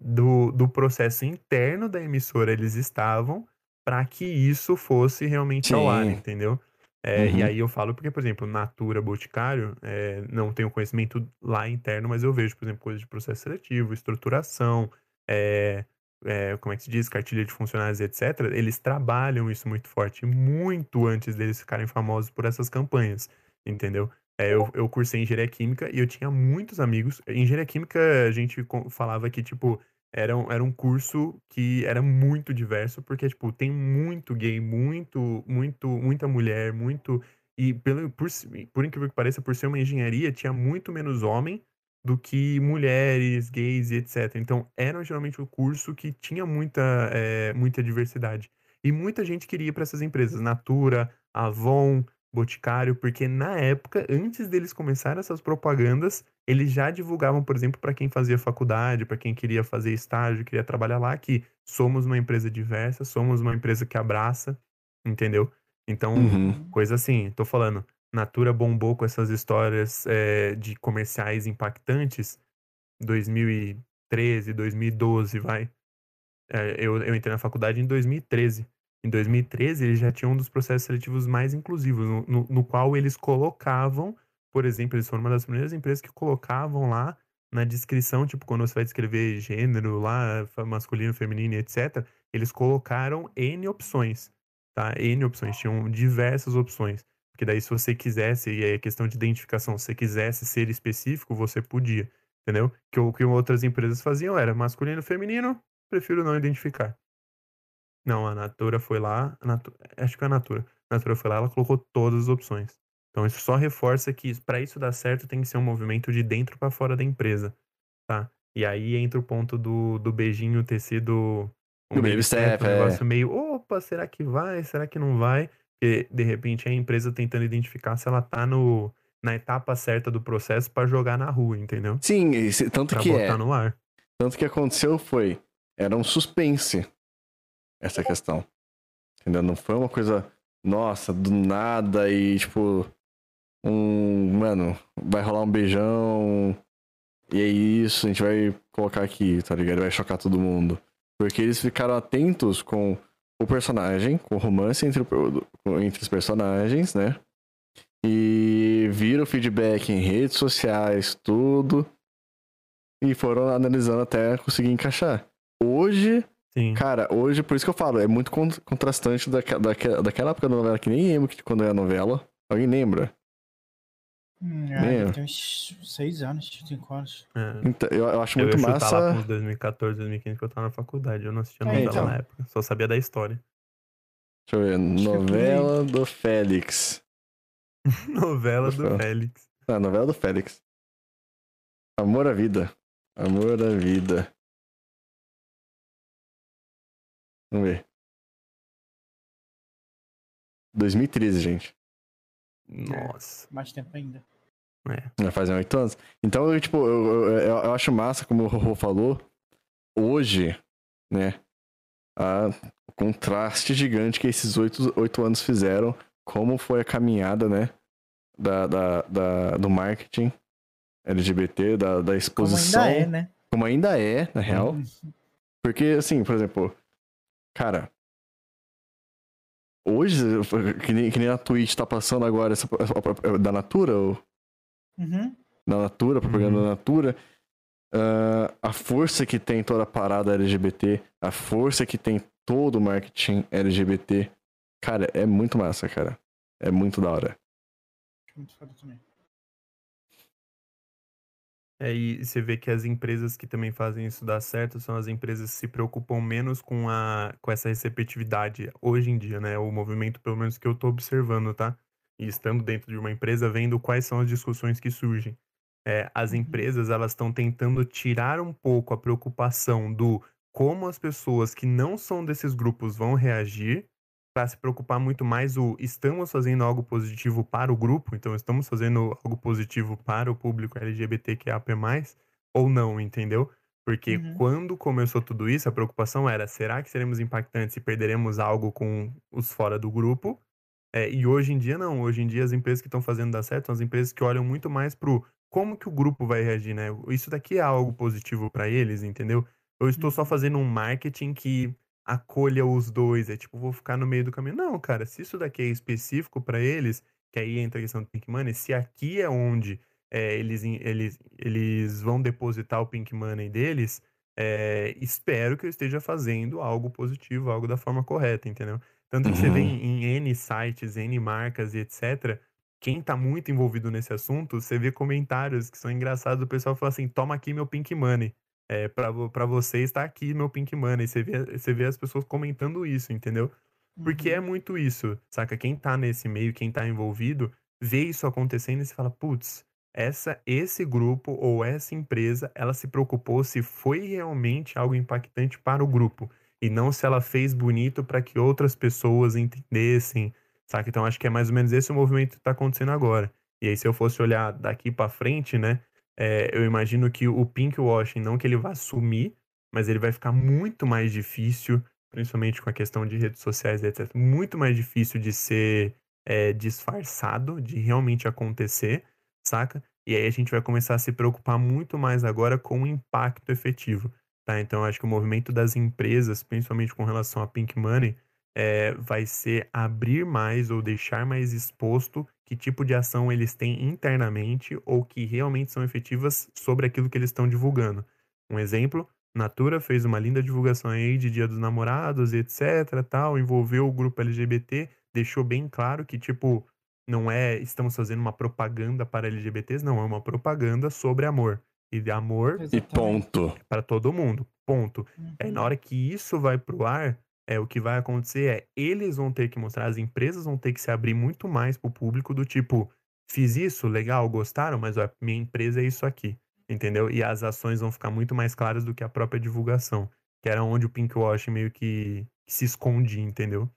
do, do processo interno da emissora eles estavam para que isso fosse realmente ao ar, Sim. entendeu? É, E Uhum. aí eu falo porque, por exemplo, Natura Boticário, é, não tenho conhecimento lá interno, mas eu vejo, por exemplo, coisas de processo seletivo, estruturação, é, é, como é que se diz, cartilha de funcionários, etc. Eles trabalham isso muito forte, muito antes deles ficarem famosos por essas campanhas, entendeu? É, eu, eu cursei engenharia química e eu tinha muitos amigos. Engenharia química, a gente falava que, tipo, era um, era um curso que era muito diverso, porque, tipo, tem muito gay, muito, muito, muita mulher, muito. E pelo, por, por incrível que pareça, por ser uma engenharia, tinha muito menos homem do que mulheres, gays e etc. Então, era geralmente o curso que tinha muita, eh, muita diversidade. E muita gente queria ir para essas empresas, Natura, Avon, Boticário, porque na época, antes deles começarem essas propagandas, eles já divulgavam, por exemplo, para quem fazia faculdade, para quem queria fazer estágio, queria trabalhar lá, que somos uma empresa diversa, somos uma empresa que abraça, entendeu? Então, Uhum. coisa assim, tô falando, Natura bombou com essas histórias eh, de comerciais impactantes, 2013, 2012, vai. É, eu, eu entrei na faculdade em 2013. Em 2013, eles já tinham um dos processos seletivos mais inclusivos, no, no- no qual eles colocavam, por exemplo, eles foram uma das primeiras empresas que colocavam lá na descrição, tipo, quando você vai descrever gênero lá, masculino, feminino, etc., eles colocaram N opções, tá? N opções, tinham diversas opções. Porque daí, se você quisesse, e aí é questão de identificação, se você quisesse ser específico, você podia, entendeu? Que o que outras empresas faziam era masculino, feminino, prefiro não identificar. Não, a Natura foi lá, a Natu- acho que foi a Natura. A Natura foi lá, ela colocou todas as opções. Então isso só reforça que para isso dar certo tem que ser um movimento de dentro para fora da empresa, tá? E aí entra o ponto do, do beijinho ter sido um Do baby step, um é. negócio meio, opa, será que vai? Será que não vai? Porque de repente é a empresa tentando identificar se ela tá no, na etapa certa do processo para jogar na rua, entendeu? Sim, esse- tanto Pra que botar é. no ar. Tanto que aconteceu foi. Era um suspense. Essa questão. Entendeu? Não foi uma coisa. Nossa, do nada e tipo. Um. Mano, vai rolar um beijão. E é isso, a gente vai colocar aqui, tá ligado? Vai chocar todo mundo. Porque eles ficaram atentos com o personagem, com o romance entre, o- entre os personagens, né? E viram feedback em redes sociais, tudo. E foram analisando até conseguir encaixar. Hoje, Sim. cara, hoje, por isso que eu falo, é muito con- contrastante daque- daque- daquela época da novela, que nem lembro que quando era novela. Alguém lembra? Hum, é, tem uns seis anos, cinco anos. É. Então, eu, eu acho Eu muito ia chutar lá massa. com uns 2014, 2015 que eu tava na faculdade. Eu não assistia É, novela então. na época. Só sabia da história. Deixa eu ver. [laughs] Novela do Félix. novela do Fala. Félix. Ah, novela do Félix. Amor à vida. Amor à vida. Vamos ver. 2013, gente. Nossa. Mais tempo ainda. É. Já fazem oito anos. Então, eu, tipo, eu, eu, eu- acho massa, como o Rorô falou, hoje, né? A, o contraste gigante que esses oito, oito anos fizeram, como foi a caminhada, né? Da, da, da- do marketing LGBT, da, da Como exposição. ainda é, né? Como ainda é, na real. Porque, assim, por exemplo, cara. Hoje, que nem, que nem a Twitch tá passando agora essa, da Natura, ou Uhum. da Natura, propaganda Uhum. da Natura, ah, a força que tem toda a parada LGBT, a força que tem todo o marketing LGBT, cara, é muito massa, cara. É muito da hora. Muito foda também. É, e você vê que as empresas que também fazem isso dar certo são as empresas que se preocupam menos com, a, com essa receptividade hoje em dia, né? O movimento, pelo menos, que eu tô observando, tá? E estando dentro de uma empresa, vendo quais são as discussões que surgem. É, as Uhum. empresas, elas estão tentando tirar um pouco a preocupação do como as pessoas que não são desses grupos vão reagir para se preocupar muito mais o estamos fazendo algo positivo para o grupo, então estamos fazendo algo positivo para o público LGBTQIA+, ou não, entendeu? Porque Uhum. quando começou tudo isso, a preocupação era, será que seremos impactantes e perderemos algo com os fora do grupo? É, e hoje em dia não, hoje em dia as empresas que estão fazendo dar certo são as empresas que olham muito mais pro como que o grupo vai reagir, né? Isso daqui é algo positivo para eles, entendeu? Eu estou só Uhum. fazendo um marketing que acolha os dois, é tipo, vou ficar no meio do caminho. Não, cara, se isso daqui é específico para eles, que aí entra a questão do Pink Money, se aqui é onde é, eles, eles, eles vão depositar o Pink Money deles, é, espero que eu esteja fazendo algo positivo, algo da forma correta, entendeu? Tanto que você vê Uhum. em, em N sites, N marcas e etc. Quem tá muito envolvido nesse assunto, você vê comentários que são engraçados, o pessoal fala assim, toma aqui meu Pink Money. É, pra você está aqui meu Pink Money. Você vê, você vê as pessoas comentando isso, entendeu? Porque é Uhum. muito isso, saca? Quem tá nesse meio, quem tá envolvido, vê isso acontecendo e se fala, putz, essa, esse grupo ou essa empresa, ela se preocupou se foi realmente algo impactante para o grupo. E não se ela fez bonito para que outras pessoas entendessem, saca? Então acho que é mais ou menos esse o movimento que tá acontecendo agora. E aí, se eu fosse olhar daqui para frente, né? É, eu imagino que o pinkwashing, não que ele vá sumir, mas ele vai ficar muito mais difícil principalmente com a questão de redes sociais, etc., muito mais difícil de ser é, disfarçado, de realmente acontecer, saca? E aí a gente vai começar a se preocupar muito mais agora com o impacto efetivo, tá? Então acho que o movimento das empresas, principalmente com relação a Pink Money, é, vai ser abrir mais ou deixar mais exposto que tipo de ação eles têm internamente ou que realmente são efetivas sobre aquilo que eles estão divulgando. Um exemplo, Natura fez uma linda divulgação aí de Dia dos Namorados e etc, tal, envolveu o grupo LGBT, deixou bem claro que, tipo, não é estamos fazendo uma propaganda para LGBTs, não, é uma propaganda sobre amor. E de amor E Exatamente. ponto. para todo mundo, ponto. Aí Uhum. na hora que isso vai pro ar, é o que vai acontecer é eles vão ter que mostrar, as empresas vão ter que se abrir muito mais pro público do tipo, fiz isso, legal, gostaram, mas ó, minha empresa é isso aqui, entendeu? E as ações vão ficar muito mais claras do que a própria divulgação, que era onde o pinkwashing meio que, que se escondia, entendeu?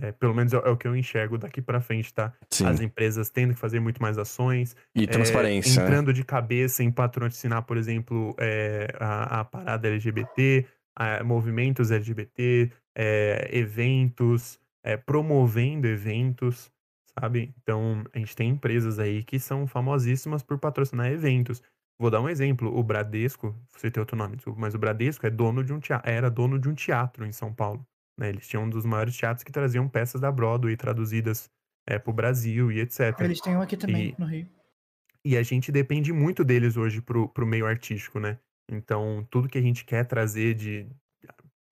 É, pelo menos é, é o que eu enxergo daqui pra frente, tá? Sim. As empresas tendo que fazer muito mais ações, E é, transparência, né? entrando de cabeça em patrocinar, por exemplo, é, a, a parada LGBT, a- movimentos LGBT, é, eventos, é, promovendo eventos, sabe? Então, a gente tem empresas aí que são famosíssimas por patrocinar eventos. Vou dar um exemplo, o Bradesco, você tem outro nome, desculpa, mas o Bradesco é dono de um teatro, era dono de um teatro em São Paulo. né? Eles tinham um dos maiores teatros que traziam peças da Broadway traduzidas é, para o Brasil e etc. Eles têm um aqui também, E- no Rio. E a gente depende muito deles hoje pro, pro meio artístico, né? Então, tudo que a gente quer trazer de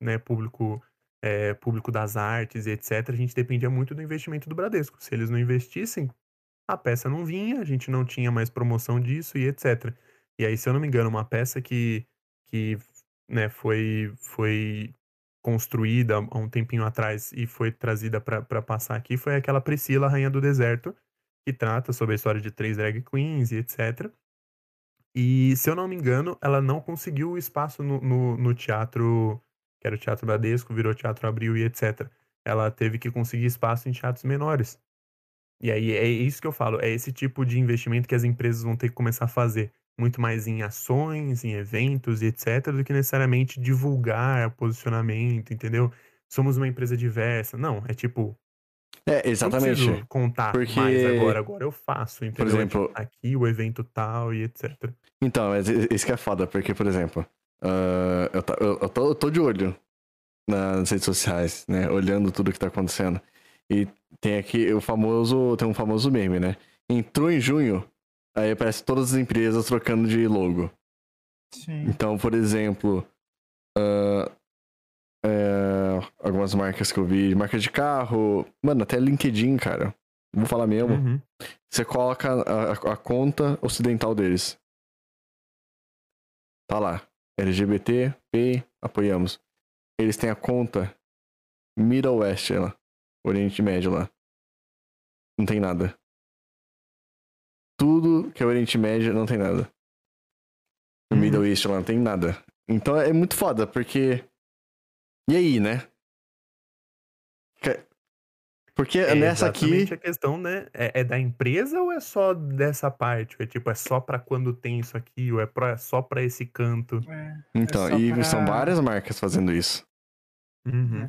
né, público, é, público das artes e etc., a gente dependia muito do investimento do Bradesco. Se eles não investissem, a peça não vinha, a gente não tinha mais promoção disso e etc. E aí, se eu não me engano, uma peça que, que né, foi, foi construída há um tempinho atrás e foi trazida para passar aqui foi aquela Priscila, Rainha do Deserto, que trata sobre a história de três drag queens e etc. E, se eu não me engano, ela não conseguiu espaço no, no, no teatro, que era o Teatro Bradesco, virou Teatro Abril e etc. Ela teve que conseguir espaço em teatros menores. E aí é isso que eu falo, é esse tipo de investimento que as empresas vão ter que começar a fazer. Muito mais em ações, em eventos e etc., do que necessariamente divulgar posicionamento, entendeu? Somos uma empresa diversa. Não, é tipo, É, exatamente. não preciso contar Porque- mais agora, agora eu faço, entendeu? É exemplo- tipo, aqui o evento tal e etc. Então, isso que é foda, porque, por exemplo, ah, eu, tá- eu- eu tô, eu tô de olho nas redes sociais, né? Olhando tudo que tá acontecendo. E tem aqui o famoso. Tem um famoso meme, né? Entrou em junho, aí aparece todas as empresas trocando de logo. Sim. Então, por exemplo, é, algumas marcas que eu vi, marca de carro, mano, até LinkedIn, cara. Vou falar mesmo. Uhum. Você coloca a, a- a conta ocidental deles. Tá lá. LGBT, P, apoiamos. Eles têm a conta Middle West lá. Oriente Médio lá. Não tem nada. Tudo que é Oriente Médio não tem nada. Uhum. Middle East lá não tem nada. Então é muito foda, porque. E aí, né? Que- Porque É nessa aqui. exatamente a questão, né? É, é da empresa ou é só dessa parte? É tipo, é só pra quando tem isso aqui, ou é, pra, é só pra esse canto? É, Então, só e pra- são várias marcas fazendo isso. Uhum.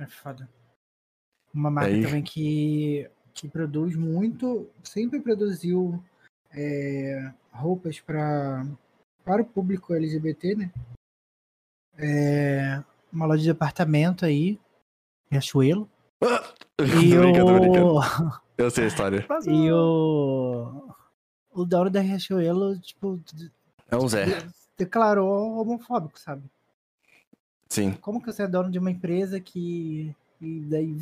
é foda. Uma marca Aí- também que, que produz muito, sempre produziu é, roupas para para o público LGBT, né? É, uma loja de departamento aí, Riachuelo. [laughs] E brincando, tô brincando. o, Eu sei a história. e o, o dono da Riachuelo, tipo, É um Zé. declarou homofóbico, sabe? Sim. Como que você é dono de uma empresa que e daí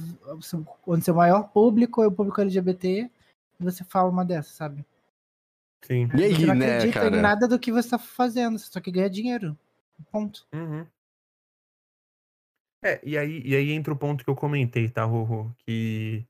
onde seu maior público é o público LGBT e você fala uma dessa, sabe? Sim. E aí, você não né, acredita cara? em nada do que você tá fazendo, você só quer ganhar dinheiro. Ponto. Uhum. É, e aí, e aí entra o ponto que eu comentei, tá, Rorô? Que,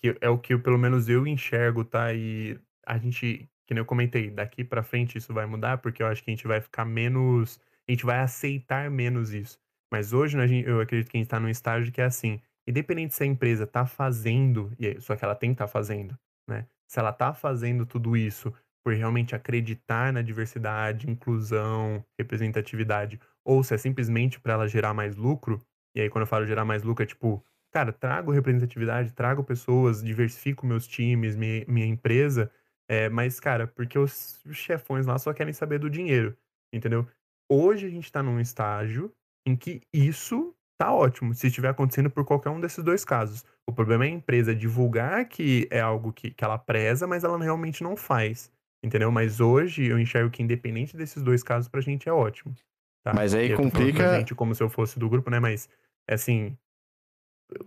que é o que eu, pelo menos eu enxergo, tá? E a gente, que nem eu comentei, daqui pra frente isso vai mudar, porque eu acho que a gente vai ficar menos. A gente vai aceitar menos isso. Mas hoje, né, eu acredito que a gente tá num estágio que é assim, independente se a empresa tá fazendo, só que ela tem que tá fazendo, né? Se ela tá fazendo tudo isso por realmente acreditar na diversidade, inclusão, representatividade, ou se é simplesmente para ela gerar mais lucro, e aí quando eu falo gerar mais lucro é tipo, cara, trago representatividade, trago pessoas, diversifico meus times, minha, minha empresa, é, mas, cara, porque os chefões lá só querem saber do dinheiro, entendeu? Hoje a gente tá num estágio em que isso tá ótimo, se estiver acontecendo por qualquer um desses dois casos. O problema é a empresa divulgar que é algo que, que ela preza, mas ela realmente não faz. Entendeu? Mas hoje eu enxergo que independente desses dois casos, pra gente é ótimo. tá? Mas aí complica- gente como se eu fosse do grupo, né? Mas, assim,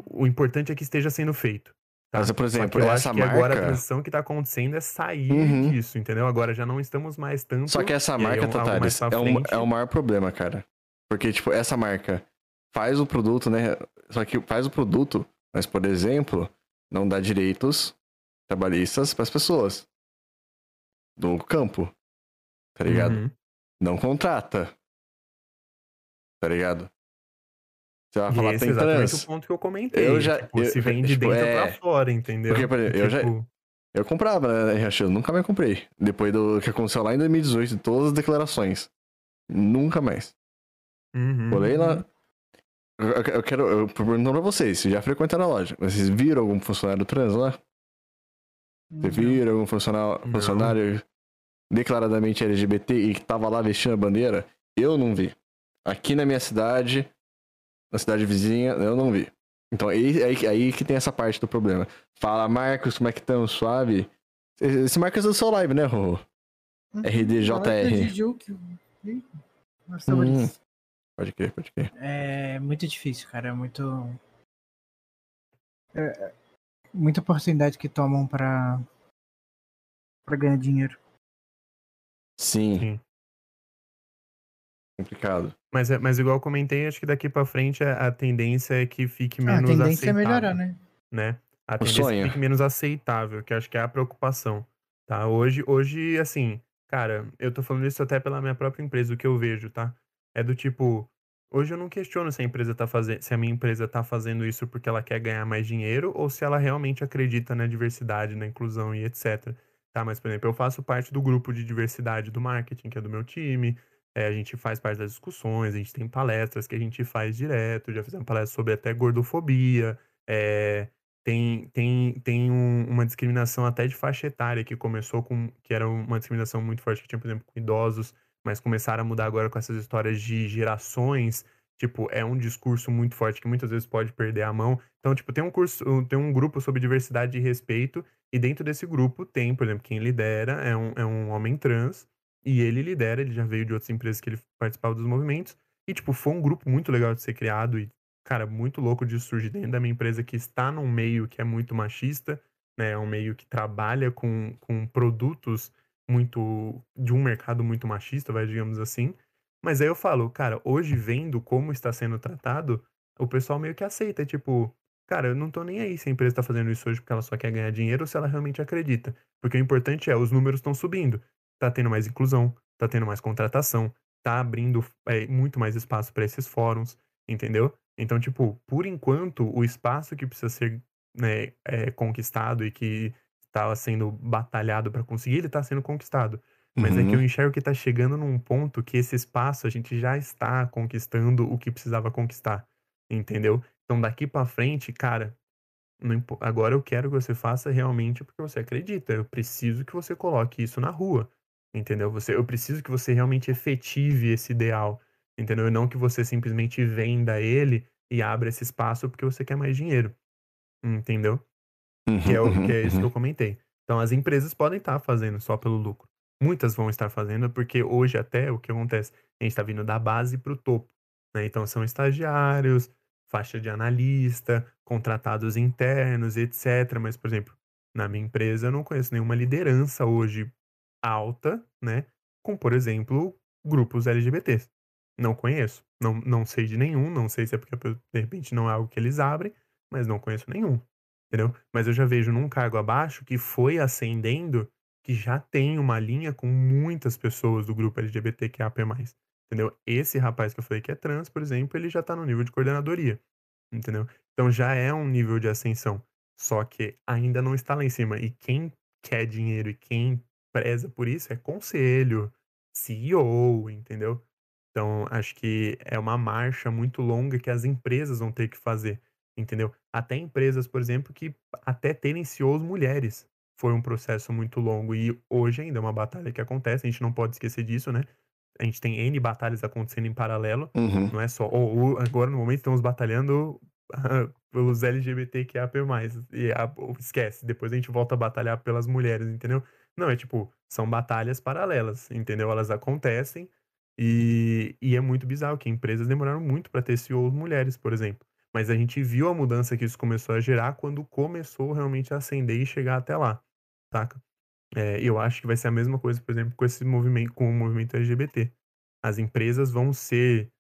o importante é que esteja sendo feito. tá? Mas, por exemplo, eu essa acho que agora a marca- transição que tá acontecendo é sair Uhum. disso, entendeu? Agora já não estamos mais tanto. Só que essa marca, é um- Tatares, é, um, é o maior problema, cara. Porque, tipo, essa marca faz o produto, né? Só que faz o produto, mas, por exemplo, não dá direitos trabalhistas pras pessoas do campo. Tá ligado? Uhum. Não contrata. Tá ligado? Você vai E falar, esse tem é exatamente trans. o ponto que eu comentei. Eu já- tipo, eu- se vem de tipo, dentro é- pra fora, entendeu? Porque, por exemplo, eu já- Tipo, Eu comprava né, Riachuelo, nunca mais comprei. Depois do que aconteceu lá em 2018, todas as declarações. Nunca mais. uhum. Olhei lá. Eu, eu- quero. Eu pergunto pra vocês, se já frequentaram a loja. Vocês viram algum funcionário trans lá? Vocês viram algum funcionário, funcionário declaradamente LGBT e que tava lá vestindo a bandeira? Eu não vi. Aqui na minha cidade, na cidade vizinha, eu não vi. Então aí, aí, aí que tem essa parte do problema. Fala, Marcos, como é que estão? Suave? Esse Marcos é do seu live, né, Rô? Uhum. RDJR. Hum. isso. Pode crer, pode crer. É muito difícil, cara. É muito. É, é muita oportunidade que tomam pra. pra ganhar dinheiro. Sim. Sim. complicado. Mas, é, mas igual eu comentei, acho que daqui pra frente a, a tendência é que fique menos aceitável. a tendência aceitável, é melhorar, né? né? A o tendência sonho. é que fique menos aceitável, que acho que é a preocupação, tá? Hoje, hoje, assim, cara, eu tô falando isso até pela minha própria empresa, o que eu vejo, tá? É do tipo, hoje eu não questiono se a empresa tá fazendo, se a minha empresa tá fazendo isso porque ela quer ganhar mais dinheiro ou se ela realmente acredita na diversidade, na inclusão e etc. Tá? Mas, por exemplo, eu faço parte do grupo de diversidade do marketing, que é do meu time. É, a gente faz parte das discussões, a gente tem palestras que a gente faz direto, já fizemos palestras sobre até gordofobia, é, tem, tem, tem um, uma discriminação até de faixa etária que começou com, que era uma discriminação muito forte que tinha, por exemplo, com idosos, mas começaram a mudar agora com essas histórias de gerações, tipo, é um discurso muito forte que muitas vezes pode perder a mão. Então, tipo, tem um curso, tem um grupo sobre diversidade e respeito, e dentro desse grupo tem, por exemplo, quem lidera é um, é um homem trans, e ele lidera, ele já veio de outras empresas que ele participava dos movimentos. E, tipo, foi um grupo muito legal de ser criado e, cara, muito louco de surgir dentro da minha empresa que está num meio que é muito machista, né? É um meio que trabalha com, com produtos muito. de um mercado muito machista, vai, digamos assim. Mas aí eu falo, cara, hoje vendo como está sendo tratado, o pessoal meio que aceita, tipo, cara, eu não tô nem aí se a empresa tá fazendo isso hoje porque ela só quer ganhar dinheiro ou se ela realmente acredita. Porque o importante é, os números estão subindo tá tendo mais inclusão, tá tendo mais contratação, tá abrindo é, muito mais espaço para esses fóruns, entendeu? Então, tipo, por enquanto, o espaço que precisa ser né, é, conquistado e que estava sendo batalhado para conseguir, ele está sendo conquistado. Mas uhum. é que eu uhum. enxergo que está chegando num ponto que esse espaço a gente já está conquistando o que precisava conquistar, entendeu? Então daqui para frente, cara, agora eu quero que você faça realmente porque você acredita. Eu preciso que você coloque isso na rua. Entendeu? Você, eu preciso que você realmente efetive esse ideal, entendeu? E não que você simplesmente venda ele e abra esse espaço porque você quer mais dinheiro. Entendeu? Uhum, que é, o, que é isso uhum. que eu comentei. Então as empresas podem estar fazendo só pelo lucro. Muitas vão estar fazendo, porque hoje até o que acontece? A gente está vindo da base para o topo. Né? Então são estagiários, faixa de analista, contratados internos, etc. Mas, por exemplo, na minha empresa eu não conheço nenhuma liderança hoje alta, né? Com, por exemplo, grupos LGBTs. Não conheço. Não, não sei de nenhum. Não sei se é porque de repente não é algo que eles abrem, mas não conheço nenhum. Entendeu? Mas eu já vejo num cargo abaixo que foi ascendendo, que já tem uma linha com muitas pessoas do grupo LGBTQAP+. Entendeu? Esse rapaz que eu falei que é trans, por exemplo, ele já tá no nível de coordenadoria. Entendeu? Então já é um nível de ascensão. Só que ainda não está lá em cima. E quem quer dinheiro e quem preza por isso é conselho, CEO, entendeu? Então, acho que é uma marcha muito longa que as empresas vão ter que fazer, entendeu? Até empresas, por exemplo, que até terem CEOs mulheres foi um processo muito longo e hoje ainda é uma batalha que acontece, a gente não pode esquecer disso, né? A gente tem N batalhas acontecendo em paralelo, uhum. não é só. Ou, ou, agora, no momento, estamos batalhando uh, pelos LGBTQIA. E a, esquece, depois a gente volta a batalhar pelas mulheres, entendeu? Não, é tipo, são batalhas paralelas, entendeu? Elas acontecem e, e é muito bizarro que empresas demoraram muito para ter CEOs mulheres, por exemplo. Mas a gente viu a mudança que isso começou a gerar quando começou realmente a ascender e chegar até lá, saca? É, eu acho que vai ser a mesma coisa, por exemplo, com esse movimento, com o movimento LGBT. As empresas vão ser,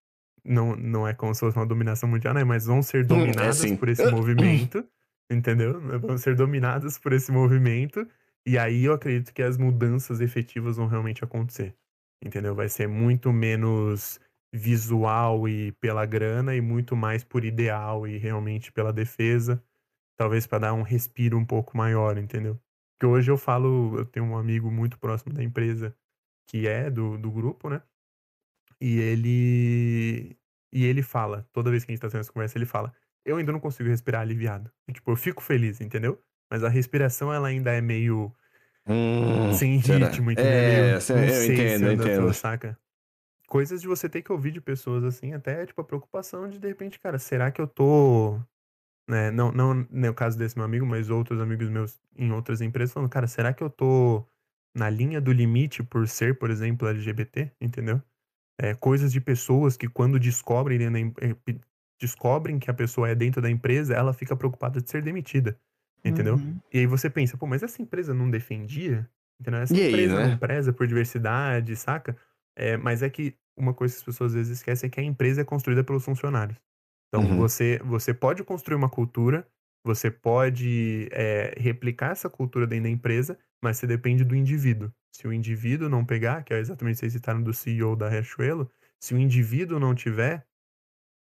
não, não é como se fosse uma dominação mundial, né? Mas vão ser hum, dominadas é assim. por esse [coughs] movimento, entendeu? Vão ser dominadas por esse movimento e aí eu acredito que as mudanças efetivas vão realmente acontecer. Entendeu? Vai ser muito menos visual e pela grana e muito mais por ideal e realmente pela defesa. Talvez para dar um respiro um pouco maior, entendeu? Porque hoje eu falo, eu tenho um amigo muito próximo da empresa que é do, do grupo, né? E ele e ele fala, toda vez que a gente tá tendo essa conversa, ele fala: "Eu ainda não consigo respirar aliviado". E, tipo, eu fico feliz, entendeu? Mas a respiração, ela ainda é meio. Hum, sem ritmo, entendeu? É, meio, eu entendo, eu entendo. Saca? Coisas de você ter que ouvir de pessoas assim, até tipo a preocupação de de repente, cara, será que eu tô. Né, não, não no caso desse meu amigo, mas outros amigos meus em outras empresas falando, cara, será que eu tô na linha do limite por ser, por exemplo, LGBT? Entendeu? É, coisas de pessoas que quando descobrem, né, descobrem que a pessoa é dentro da empresa, ela fica preocupada de ser demitida. Entendeu? Uhum. E aí você pensa, pô, mas essa empresa não defendia? Entendeu? Essa e empresa aí, né? não preza por diversidade, saca? É, mas é que uma coisa que as pessoas às vezes esquecem é que a empresa é construída pelos funcionários. Então, Uhum. você, você pode construir uma cultura, você pode é, replicar essa cultura dentro da empresa, mas você depende do indivíduo. Se o indivíduo não pegar, que é exatamente o que vocês citaram do CEO da Riachuelo, se o indivíduo não tiver,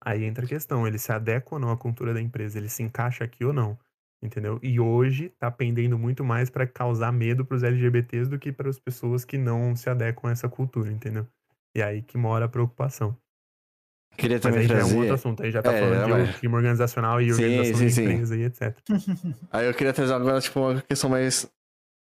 aí entra a questão, ele se adequa ou não à cultura da empresa, ele se encaixa aqui ou não, entendeu? E hoje tá pendendo muito mais para causar medo para os LGBTs do que para as pessoas que não se adequam a essa cultura, entendeu? E aí que mora a preocupação. Queria Mas também aí já é trazer. um outro assunto, aí já tá É, falando de mas- clima organizacional e Sim, organização sim, da sim. empresa e etc. [laughs] Aí eu queria trazer agora, tipo, uma questão mais.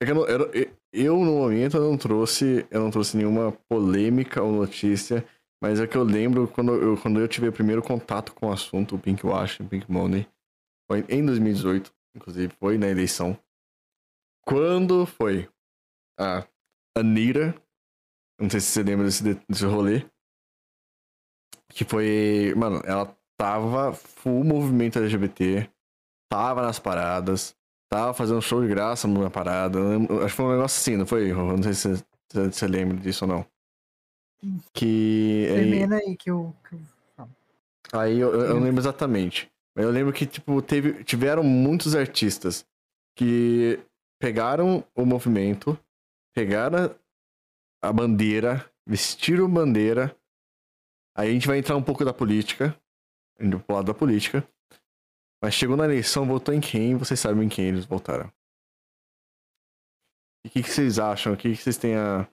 É que eu, não- eu, eu- no momento, eu não trouxe. Eu não trouxe nenhuma polêmica ou notícia. Mas é que eu lembro quando eu, quando eu tive o primeiro contato com o assunto, o Pink Wash, o Pink Money. Foi em 2018, inclusive, foi na eleição. Quando foi a Anira, não sei se você lembra desse, desse rolê. Que foi. Mano, ela tava full movimento LGBT, tava nas paradas, tava fazendo show de graça numa parada. Acho que foi um negócio assim, não foi? Não sei se você, se você lembra disso ou não. Que. aí- Termina aí que eu. que eu- Aí eu, eu- eu não lembro exatamente. Eu lembro que, tipo, teve, tiveram muitos artistas que pegaram o movimento, pegaram a bandeira, vestiram bandeira. Aí a gente vai entrar um pouco da política, indo pro lado da política. Mas chegou na eleição, votou em quem? Vocês sabem em quem eles votaram. E o que, que vocês acham? O que, que vocês têm a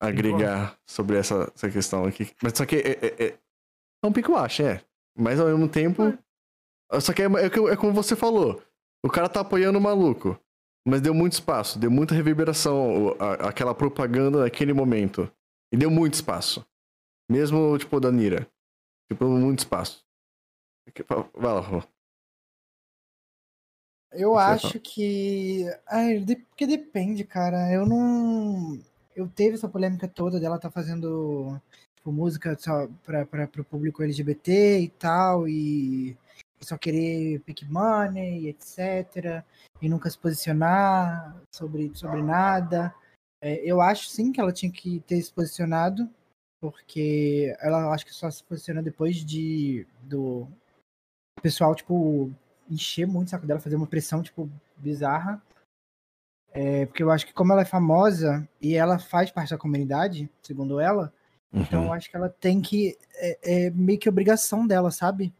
agregar sobre essa, essa questão aqui? Mas só que é, é, é, é um pico acho, é. Mas ao mesmo tempo. Só que é, é, é como você falou. O cara tá apoiando o maluco. Mas deu muito espaço, deu muita reverberação a- aquela propaganda naquele momento. E deu muito espaço. Mesmo, tipo, da Nira. Tipo, muito espaço. Vai lá, Rô. Eu acho que. Ai, de- porque depende, cara. Eu não. Eu teve essa polêmica toda dela tá fazendo tipo, música só pra, pro público LGBT e tal, e, e só querer pick money, etc. E nunca se posicionar sobre, sobre nada. É, eu acho sim que ela tinha que ter se posicionado, porque ela acho que só se posiciona depois de do pessoal, tipo, encher muito o saco dela, fazer uma pressão, tipo, bizarra. É, porque eu acho que como ela é famosa e ela faz parte da comunidade, segundo ela, então Uhum. acho que ela tem que. É, é meio que obrigação dela, sabe?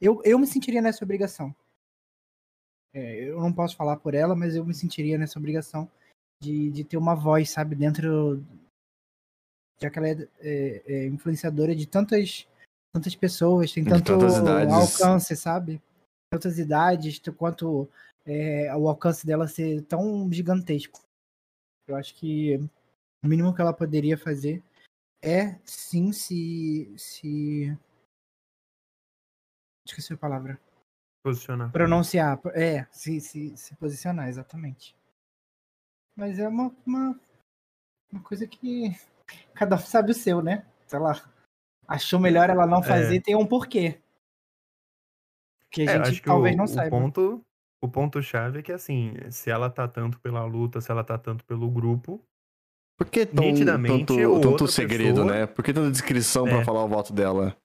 Eu, eu me sentiria nessa obrigação. É, eu não posso falar por ela, mas eu me sentiria nessa obrigação de, de ter uma voz, sabe, dentro. Já que ela é, é, influenciadora de tantas, tantas pessoas, tem tanto alcance, sabe? Tantas idades, quanto é, o alcance dela ser tão gigantesco. Eu acho que o mínimo que ela poderia fazer é sim se. se... Esqueci a palavra. Posicionar. Pronunciar. É, se, se, se posicionar, exatamente. Mas é uma, uma, uma coisa que cada um sabe o seu, né? Sei lá. Achou melhor ela não fazer, tem um porquê. Que a É, gente talvez o, não o saiba. ponto o ponto chave é que assim, se ela tá tanto pela luta, se ela tá tanto pelo grupo, Por que tão, Nitidamente, tanto, tanto segredo, pessoa- né? Por que tanta descrição pra É. falar o voto dela?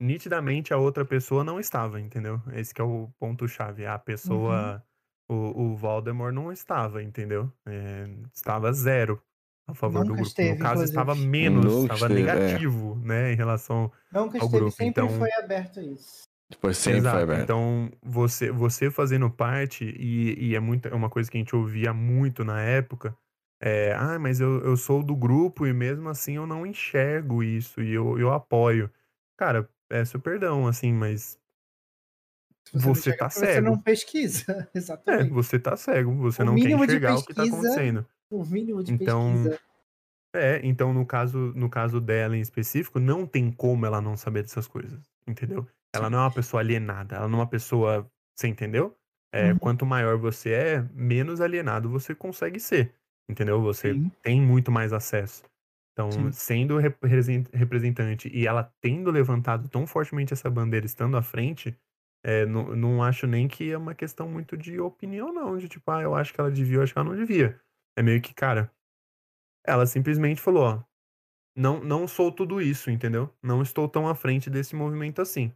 nitidamente a outra pessoa não estava, entendeu? Esse que é o ponto chave. A pessoa, Uhum. o, o Voldemort não estava, entendeu? É, estava zero a favor do Nunca grupo. esteve, no caso, inclusive. estava menos, Nunca estava esteve, é. negativo, né, em relação Nunca ao esteve, grupo, sempre então- foi aberto a isso. Depois sempre Exato. foi aberto. Então, você, você fazendo parte, e, e é, muito, é uma coisa que a gente ouvia muito na época, é, ah, mas eu, eu sou do grupo e mesmo assim eu não enxergo isso e eu, eu apoio. Cara, peço perdão, assim, mas Você chega, tá Você cego. não pesquisa, [laughs] é, exatamente. você tá cego, você O não quer enxergar o que tá pesquisa- acontecendo. O mínimo de Então, pesquisa. É, então no caso, no caso dela em específico, não tem como ela não saber dessas coisas, entendeu? Ela não é uma pessoa alienada, ela não é uma pessoa, você entendeu? É, Uhum. Quanto maior você é, menos alienado você consegue ser, entendeu? Você Sim. tem muito mais acesso. Então, Sim. sendo represen- representante e ela tendo levantado tão fortemente essa bandeira, estando à frente, é, não, não acho nem que é uma questão muito de opinião, não. De tipo, ah, eu acho que ela devia, eu acho que ela não devia. É meio que, cara, ela simplesmente falou, ó, não, não sou tudo isso, entendeu? Não estou tão à frente desse movimento assim.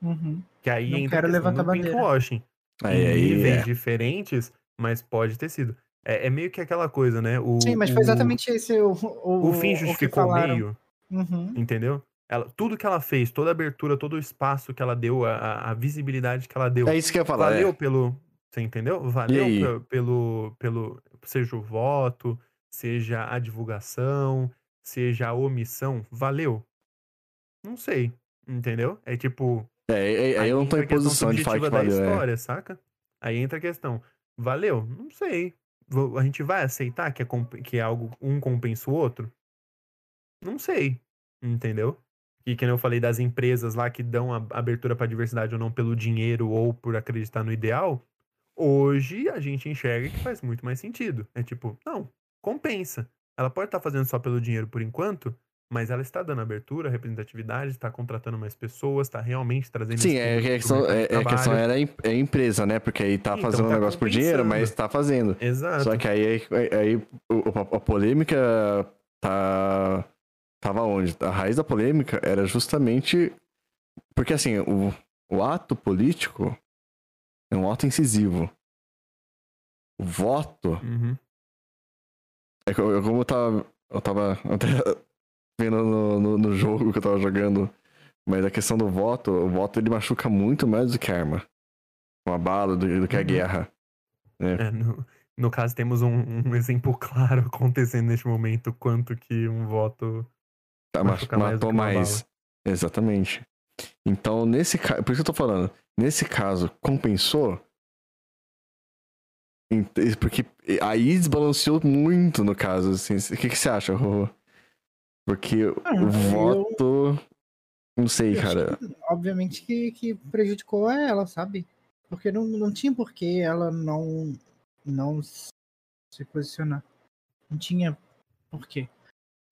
Uhum. Que aí Não entra quero levantar do bandeira. pinkwashing. Aí, em aí, níveis é. diferentes, mas pode ter sido. É, é meio que aquela coisa, né? O, Sim, mas o- foi exatamente esse o, o, O fim o justificou o meio, Uhum. entendeu? Ela, tudo que ela fez, toda a abertura, todo o espaço que ela deu, a, a- visibilidade que ela deu, É isso que eu ia falar. valeu é. pelo. Você entendeu? Valeu pelo, pelo. Seja o voto, seja a divulgação, seja a omissão. Valeu? Não sei. Entendeu? É tipo. É, é, aí eu não tô em posição de falar que valeu. É. história, saca? Aí entra a questão. Valeu? Não sei. A gente vai aceitar que é, que é algo, um compensa o outro? Não sei. Entendeu? E que eu falei das empresas lá que dão abertura pra diversidade ou não pelo dinheiro ou por acreditar no ideal. Hoje a gente enxerga que faz muito mais sentido. É tipo, não, compensa. Ela pode estar fazendo só pelo dinheiro por enquanto, mas ela está dando abertura, representatividade, está contratando mais pessoas, está realmente trazendo Sim, é, que a pro questão, mercado de é, é a questão era a em- é a empresa, né? Porque aí tá Então fazendo um tá negócio por dinheiro, mas compensando. tá fazendo. Exato. Só que aí, aí, aí a, a polêmica tá. Tava onde? A raiz da polêmica era justamente. Porque assim, o, o ato político é um ato incisivo. O voto. Uhum. É co- é como eu tava. Eu tava [laughs] até vendo no, no, no jogo que eu tava jogando. Mas a questão do voto, o voto ele machuca muito mais do que a arma. Uma bala, do, do que a Uhum. guerra. É, no, no caso, temos um, um exemplo claro [laughs] acontecendo neste momento, quanto que um voto Tá, ma- Machuca matou mais. Exatamente. Então, nesse caso. Por isso que eu tô falando. Nesse caso, compensou? Porque aí desbalanceou muito no caso. Assim. O que, que você acha, Rô? Porque Ah, o eu- voto. Não sei, Eu cara. que, obviamente que, que prejudicou ela, sabe? Porque não, não tinha por que ela não, não se posicionar. Não tinha por quê.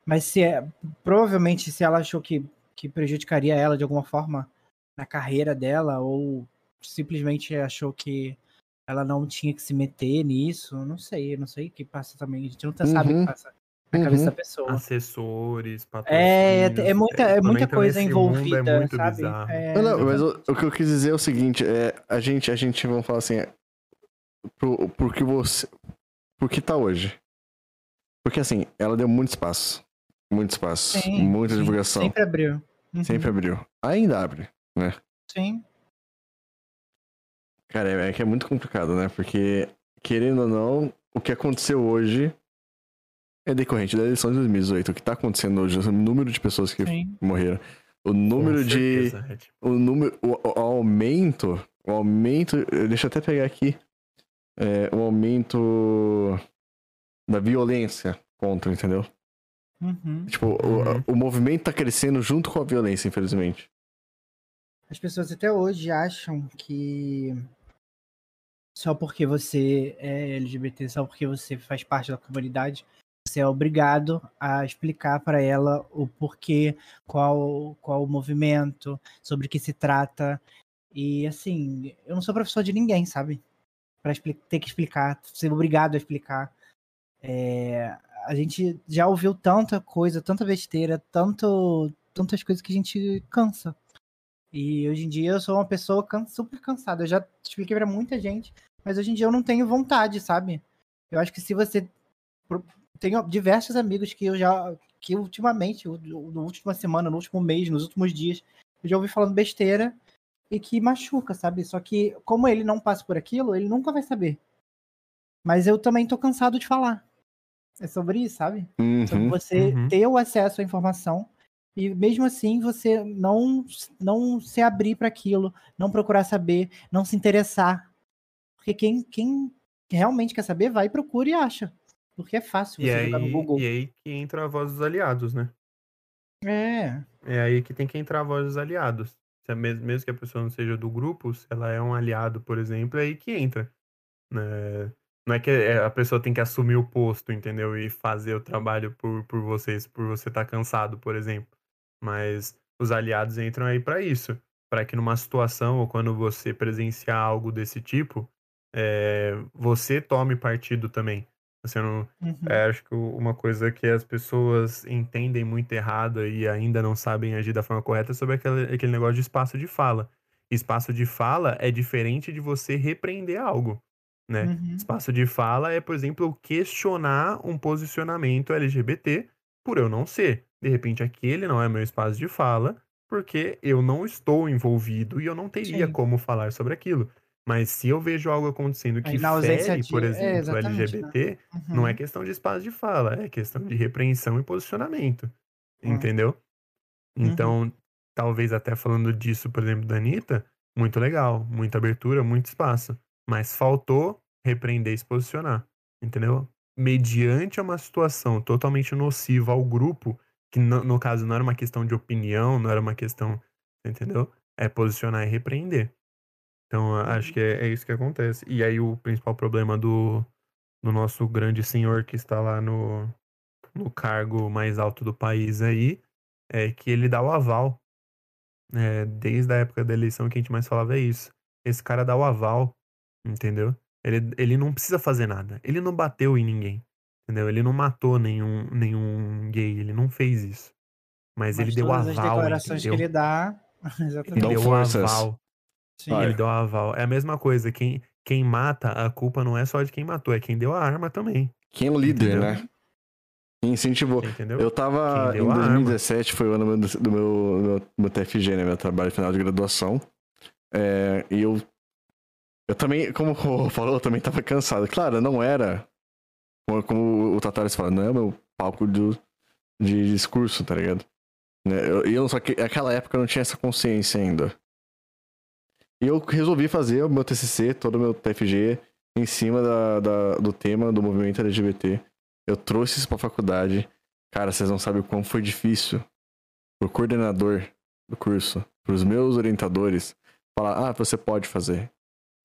Mas se é, provavelmente se ela achou que, que prejudicaria ela de alguma forma na carreira dela, ou simplesmente achou que ela não tinha que se meter nisso, não sei, não sei o que passa também. A gente nunca sabe o Uhum. que passa na cabeça Uhum. da pessoa. assessores, É, patrocínios. é, é muita, é muita coisa nesse mundo, envolvida, é muito sabe? bizarro. É, Não, mas o, o que eu quis dizer é o seguinte, é, a gente, a gente, vamos falar assim, é, pro, por que você, por que tá hoje? Porque assim, ela deu muito espaço, muito espaço, Sim, muita sim, divulgação, Sempre abriu. Uhum, sempre abriu, ainda abre. Sim. Cara, é, é que é muito complicado, né? Porque, querendo ou não, o que aconteceu hoje é decorrente da eleição de 2018. O que tá acontecendo hoje, o número de pessoas que Sim. morreram, o número de... certeza, Red. o número, o, o aumento, o aumento, deixa eu até pegar aqui, é, o aumento da violência contra, entendeu? Uhum. Tipo, o- Uhum. o, movimento tá crescendo junto com a violência, infelizmente. As pessoas até hoje acham que só porque você é LGBT, só porque você faz parte da comunidade, você é obrigado a explicar para ela o porquê, qual, qual o movimento, sobre que se trata. E assim, eu não sou professor de ninguém, sabe? Para ter que explicar, ser obrigado a explicar. É, a gente já ouviu tanta coisa, tanta besteira, tanto, tantas coisas que a gente cansa. E hoje em dia eu sou uma pessoa can- super cansada. Eu já expliquei pra muita gente, mas hoje em dia eu não tenho vontade, sabe? Eu acho que se você. Tenho diversos amigos que eu já. que ultimamente, na última semana, no último mês, nos últimos dias, eu já ouvi falando besteira e que machuca, sabe? Só que, como ele não passa por aquilo, ele nunca vai saber. Mas eu também tô cansado de falar. É sobre isso, sabe? sobre Uhum. você uhum. ter o acesso à informação e mesmo assim você não não se abrir para aquilo, não procurar saber, não se interessar. Porque quem, quem realmente quer saber vai, procura e acha. Porque é fácil E você aí, jogar no Google. e aí que entra a voz dos aliados, né? É, É aí que tem que entrar a voz dos aliados. Se é mes- mesmo que a pessoa não seja do grupo, se ela é um aliado, por exemplo, é aí que entra. né? Não é que é- a pessoa tem que assumir o posto, entendeu? E fazer o trabalho por, por vocês, por você estar cansado, por exemplo. Mas os aliados entram aí para isso. Para que numa situação ou quando você presenciar algo desse tipo, é, você tome partido também. Não, Uhum. é, acho que uma coisa que as pessoas entendem muito errado e ainda não sabem agir da forma correta é sobre aquele, aquele negócio de espaço de fala. Espaço de fala é diferente de você repreender algo, né? Uhum. Espaço de fala é, por exemplo, eu questionar um posicionamento LGBT por eu não ser. De repente, aquele não é meu espaço de fala, porque eu não estou envolvido e eu não teria Sim. como falar sobre aquilo. Mas se eu vejo algo acontecendo que fere, de- por é, exemplo, exatamente, né? LGBT, não é Uhum. questão de espaço de fala, é questão de repreensão e posicionamento. Hum. Entendeu? Uhum. Então, talvez até falando disso, por exemplo, da Anitta, muito legal, muita abertura, muito espaço. Mas faltou repreender e se posicionar. Entendeu? Mediante uma situação totalmente nociva ao grupo, que no, no caso não era uma questão de opinião, não era uma questão. Entendeu? É posicionar e repreender. Então, a- acho que é, é isso que acontece. E aí, o principal problema do, do nosso grande senhor que está lá no, no cargo mais alto do país aí é que ele dá o aval. É, desde a época da eleição que a gente mais falava é isso. Esse cara dá o aval, entendeu? Ele, ele não precisa fazer nada. Ele não bateu em ninguém, entendeu? Ele não matou nenhum, nenhum gay, ele não fez isso. Mas, Mas ele deu as aval, declarações entendeu? que ele dá. [laughs] Ele Exatamente. Dão deu forças. aval. Sim. Ele deu aval. É a mesma coisa. Quem, quem mata, a culpa não é só de quem matou, é quem deu a arma também. Quem é o líder, Entendeu? né? Quem incentivou. Entendeu? Eu tava. Em a arma. 2017 foi o ano do meu, do meu, meu, meu TFG, né? Meu trabalho final de graduação. É, e eu. Eu também, como o Rô falou, eu também tava cansado. Claro, não era. Como, como o Tatares fala, não é o meu palco de, de discurso, tá ligado? Né, eu- E eu, só que naquela época eu não tinha essa consciência ainda. E eu resolvi fazer o meu TCC, todo o meu TFG, em cima da, da- do tema do movimento LGBT. Eu trouxe isso pra faculdade. Cara, vocês não sabem o quão foi difícil pro coordenador do curso, pros meus orientadores, falar: ah, você pode fazer.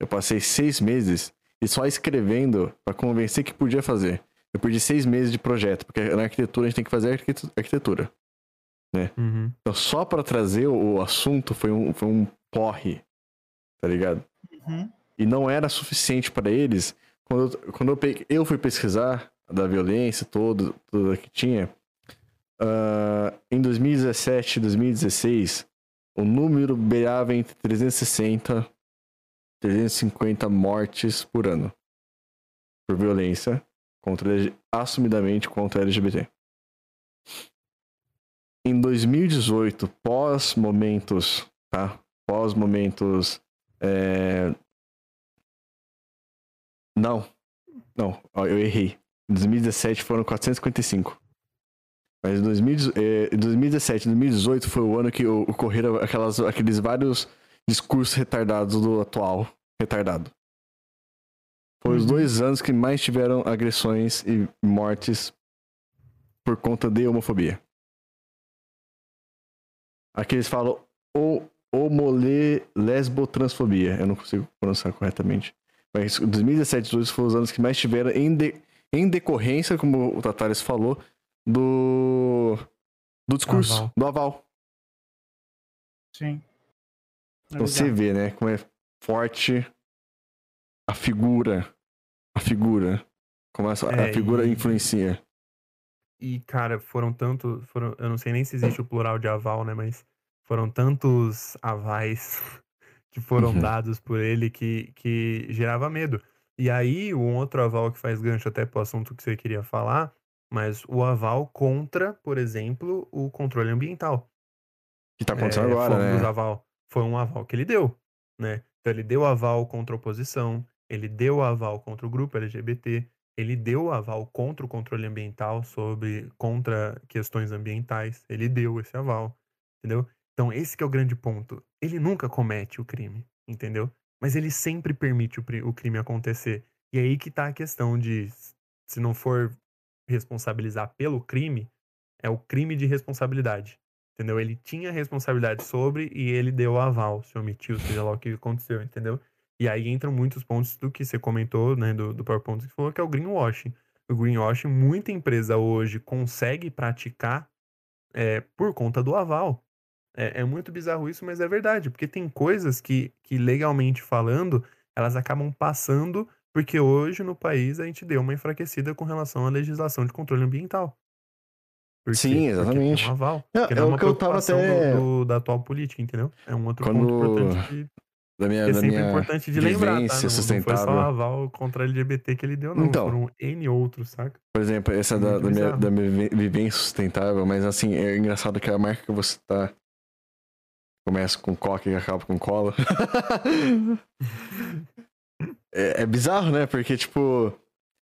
Eu passei seis meses e só escrevendo pra convencer que podia fazer. Eu perdi seis meses de projeto, porque na arquitetura a gente tem que fazer arquite- arquitetura. Uhum. Então, só pra trazer o assunto foi um, foi um porre, tá ligado? Uhum. E não era suficiente para eles. Quando, eu- quando eu, peguei- eu fui pesquisar da violência toda, toda que tinha, ah, em 2017 e 2016, o número beirava entre 360 e 350 mortes por ano por violência contra assumidamente contra LGBT. Em 2018, pós momentos, tá? Pós momentos é, não. Não, eu errei. Em 2017 foram 455. Mas em 2000 eh, em 2017 e 2018 foi o ano que ocorreram aquelas, aqueles vários discursos retardados do atual retardado. Foi os Uhum. dois anos que mais tiveram agressões e mortes por conta de homofobia. Aqui eles falam homole lesbotransfobia. Eu não consigo pronunciar corretamente. Mas 2017 e 2018 foram os anos que mais tiveram em, de- em decorrência, como o Tatares falou, do, do discurso, Aval. do aval. Sim. É Então você vê, né, como é forte a figura. A figura. Como essa, É, a figura e- influencia. E, cara, foram tanto. Foram, eu não sei nem se existe o plural de aval, né? Mas foram tantos avais [laughs] que foram Uhum. dados por ele que, que gerava medo. E aí, um outro aval que faz gancho até pro assunto que você queria falar, mas o aval contra, por exemplo, o controle ambiental. Que tá acontecendo É, agora, foi um né? aval, foi um aval que ele deu, né? Então ele deu aval contra a oposição, ele deu aval contra o grupo LGBT, ele deu aval contra o controle ambiental sobre contra questões ambientais, ele deu esse aval, entendeu? Então esse é o grande ponto. Ele nunca comete o crime, entendeu? Mas ele sempre permite o, o crime acontecer. E aí que tá a questão de se não for responsabilizar pelo crime, é o crime de responsabilidade. Entendeu? Ele tinha responsabilidade sobre e ele deu aval, se omitiu, seja lá o que aconteceu, entendeu? E aí entram muitos pontos do que você comentou, né, do, do PowerPoint que falou, que é o greenwashing. O greenwashing, muita empresa hoje consegue praticar é, por conta do aval. É, é muito bizarro isso, mas é verdade, porque tem coisas que, que legalmente falando, elas acabam passando Porque hoje no país a gente deu uma enfraquecida com relação à legislação de controle ambiental. Por Sim? Porque exatamente. um aval. É, Porque é não é o uma que eu tava até- do- do- da atual política, entendeu? É um outro Quando- ponto importante de, Da minha, é da sempre minha importante de lembrar, tá? Não, não foi só sustentável. aval contra LGBT que ele deu, não. Então. Foram N outros, saca? Por exemplo, essa É da, da minha, da minha vi- vivência sustentável, mas assim, é engraçado que a marca que você tá. Começa com coca e acaba com cola. [laughs] é, é bizarro, né? Porque, tipo,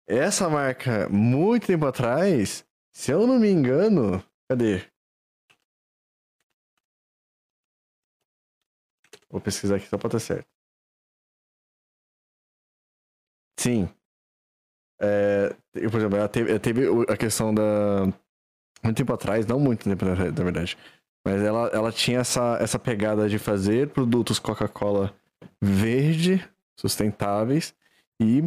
essa marca, muito tempo atrás, se eu não me engano. Cadê? Vou pesquisar aqui só pra ter certo. Sim. É, por exemplo, ela teve, ela teve a questão da. Muito tempo atrás, não muito tempo na verdade. Mas ela, ela tinha essa, essa pegada de fazer produtos Coca-Cola verde, sustentáveis. E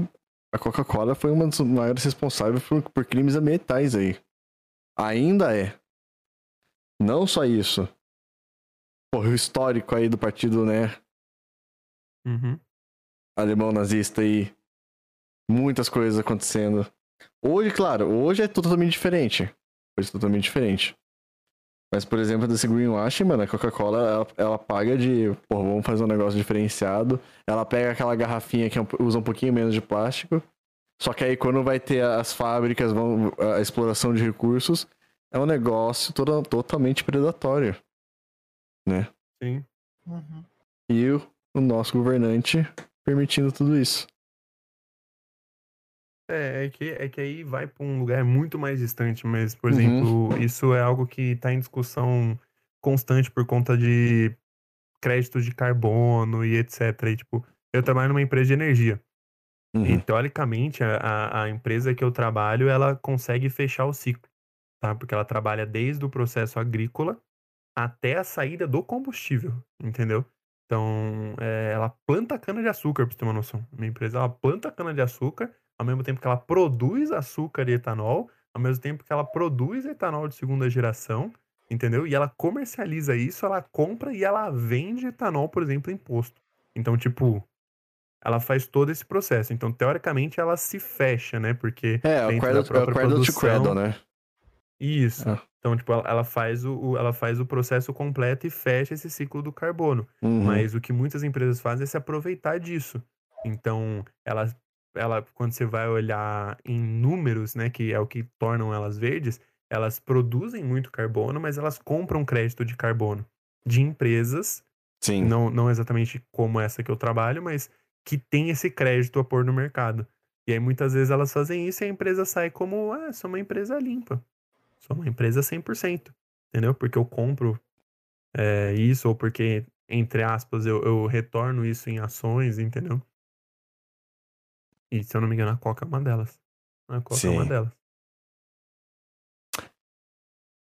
a Coca-Cola foi uma das maiores responsáveis por, por crimes ambientais aí. Ainda é. Não só isso. Porra, o histórico aí do partido, né? Uhum. alemão nazista aí. Muitas coisas acontecendo. Hoje, claro, hoje é totalmente diferente. Hoje é totalmente diferente. Mas, por exemplo, desse greenwashing, mano, a Coca-Cola, ela, ela paga de, pô, vamos fazer um negócio diferenciado. Ela pega aquela garrafinha que é usa um pouquinho menos de plástico. Só que aí quando vai ter as fábricas, vão, a exploração de recursos, é um negócio todo, totalmente predatório. Sim. Uhum. E o, o nosso governante permitindo tudo isso. É, é que, é que aí vai pra um lugar muito mais distante, mas, por Uhum. exemplo, isso é algo que tá em discussão constante por conta de créditos de carbono e etc. E, tipo, eu trabalho numa empresa de energia. Uhum. E, teoricamente, a, a- a empresa que eu trabalho, ela consegue fechar o ciclo, tá? Porque ela trabalha desde o processo agrícola até a saída do combustível, entendeu? Então, é, ela planta cana-de-açúcar, pra você ter uma noção. Minha empresa, ela planta cana-de-açúcar, ao mesmo tempo que ela produz açúcar e etanol, ao mesmo tempo que ela produz etanol de segunda geração, entendeu? E ela comercializa isso, ela compra e ela vende etanol, por exemplo, em posto. Então, tipo, ela faz todo esse processo. Então, teoricamente, ela se fecha, né? Porque É, dentro cradle, da própria é cradle produção- cradle, né? Isso. Ah. Então, tipo, ela, faz o, o- ela faz o processo completo e fecha esse ciclo do carbono. Uhum. Mas o que muitas empresas fazem é se aproveitar disso. Então, ela, ela, quando você vai olhar em números, né, que é o que tornam elas verdes, elas produzem muito carbono, mas elas compram crédito de carbono de empresas, Sim. não, não exatamente como essa que eu trabalho, mas que tem esse crédito a pôr no mercado. E aí muitas vezes elas fazem isso e a empresa sai como, ah, sou uma empresa limpa. Sou uma empresa 100%, entendeu? Porque eu compro é, isso ou porque, entre aspas, eu, eu retorno isso em ações, entendeu? E se eu não me engano, a Coca é uma delas. A Coca é uma Sim. delas.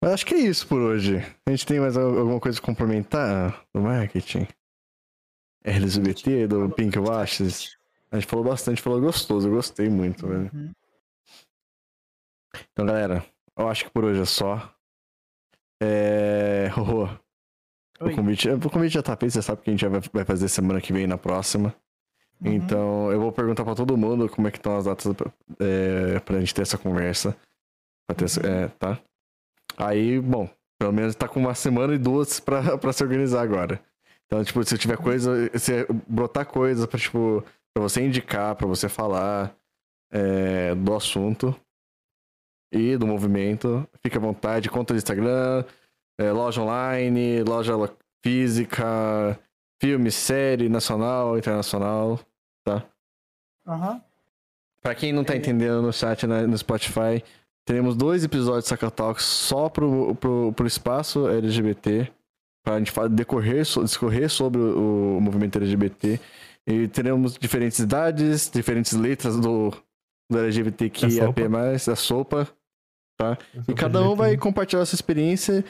Mas acho que é isso por hoje. A gente tem mais al- alguma coisa a complementar do marketing? LGBT, do Pink Washes? A gente falou bastante, falou gostoso, eu gostei muito, velho. Uhum. Então, galera, eu acho que por hoje é só. É. Rorô, o convite, o convite já tá feito, você sabe que a gente vai fazer semana que vem na próxima. Uhum. Então, eu vou perguntar pra todo mundo como é que estão as datas é, pra gente ter essa conversa. Pra ter, essa- é, tá? Aí, bom, pelo menos tá com uma semana e duas pra, pra se organizar agora. Então, tipo, se tiver coisa, se brotar coisa pra, tipo, pra você indicar, pra você falar é, do assunto e do movimento, fica à vontade, conta do Instagram, é, loja online, loja física, filme, série, nacional, internacional. Aham. Pra quem não tá É. entendendo no chat né, no Spotify, teremos dois episódios de Saca Talks só pro, pro, pro espaço LGBT. Pra gente decorrer, discorrer sobre o, o movimento LGBT. E teremos diferentes idades, diferentes letras do, do LGBTQIAP+, da sopa. E cada um vai compartilhar essa experiência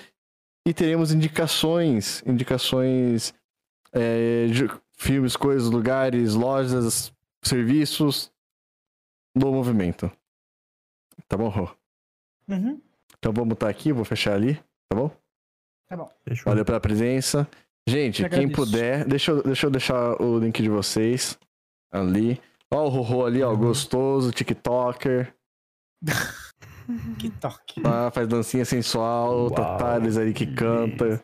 e teremos indicações, indicações é, de filmes, coisas, lugares, lojas, serviços do movimento. Tá bom, Rô? Uhum. Então vou botar aqui, vou fechar ali, tá bom? Tá bom. Fechou. Valeu pela presença. Gente, quem puder, deixa eu, deixa eu deixar o link de vocês ali. Ó o Rorô ali, ó, Uhum. gostoso, TikToker. Que toque. Ah, faz dancinha sensual, Uau, Totales ali que canta.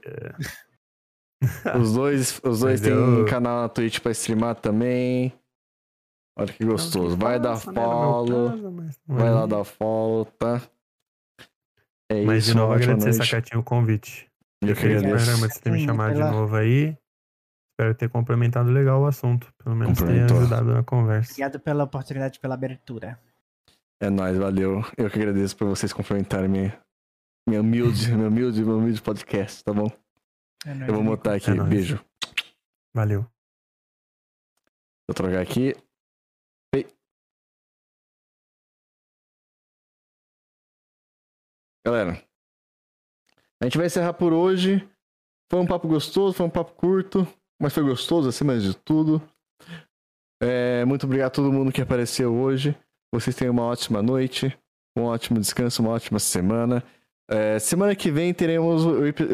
Os dois, os dois têm eu- um canal na Twitch pra streamar também. Olha que gostoso. Vai dar né, follow. caso, mas não Vai é lá dar follow, tá? É Mas isso, de novo, agradecer. Sacatinho o convite. Eu que Feliz agradeço. programa de ter me chamado de novo aí. Espero ter complementado legal o assunto. Pelo menos ter ajudado na conversa. Obrigado pela oportunidade, pela abertura. É nóis, valeu. Eu que agradeço por vocês complementarem minha, minha humilde, [laughs] meu humilde, meu humilde podcast, tá bom? É nóis, Eu vou amigo. botar aqui. É. Beijo. Valeu. Vou trocar aqui. Ei. Galera, a gente vai encerrar por hoje. Foi um papo gostoso, foi um papo curto, mas foi gostoso acima de tudo. É, muito obrigado a todo mundo que apareceu hoje. Vocês tenham uma ótima noite, um ótimo descanso, uma ótima semana. É, semana que vem teremos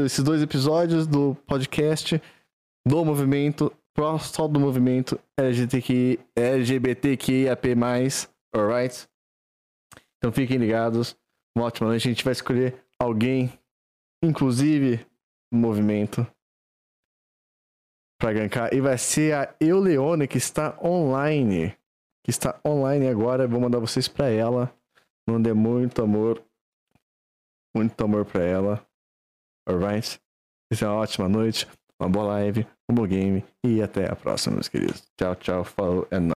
esses dois episódios do podcast do movimento, só do movimento LGBTQI, LGBTQIAP+, alright? Então fiquem ligados, uma ótima noite, a gente vai escolher alguém, inclusive, do movimento, pra gankar, e vai ser a Euleone, que está online, que está online agora, vou mandar vocês pra ela, mandei muito amor, muito amor pra ela, alright? Isso é uma ótima noite, uma boa live, um bom game e até a próxima, meus queridos. Tchau, tchau, falou, é nóis.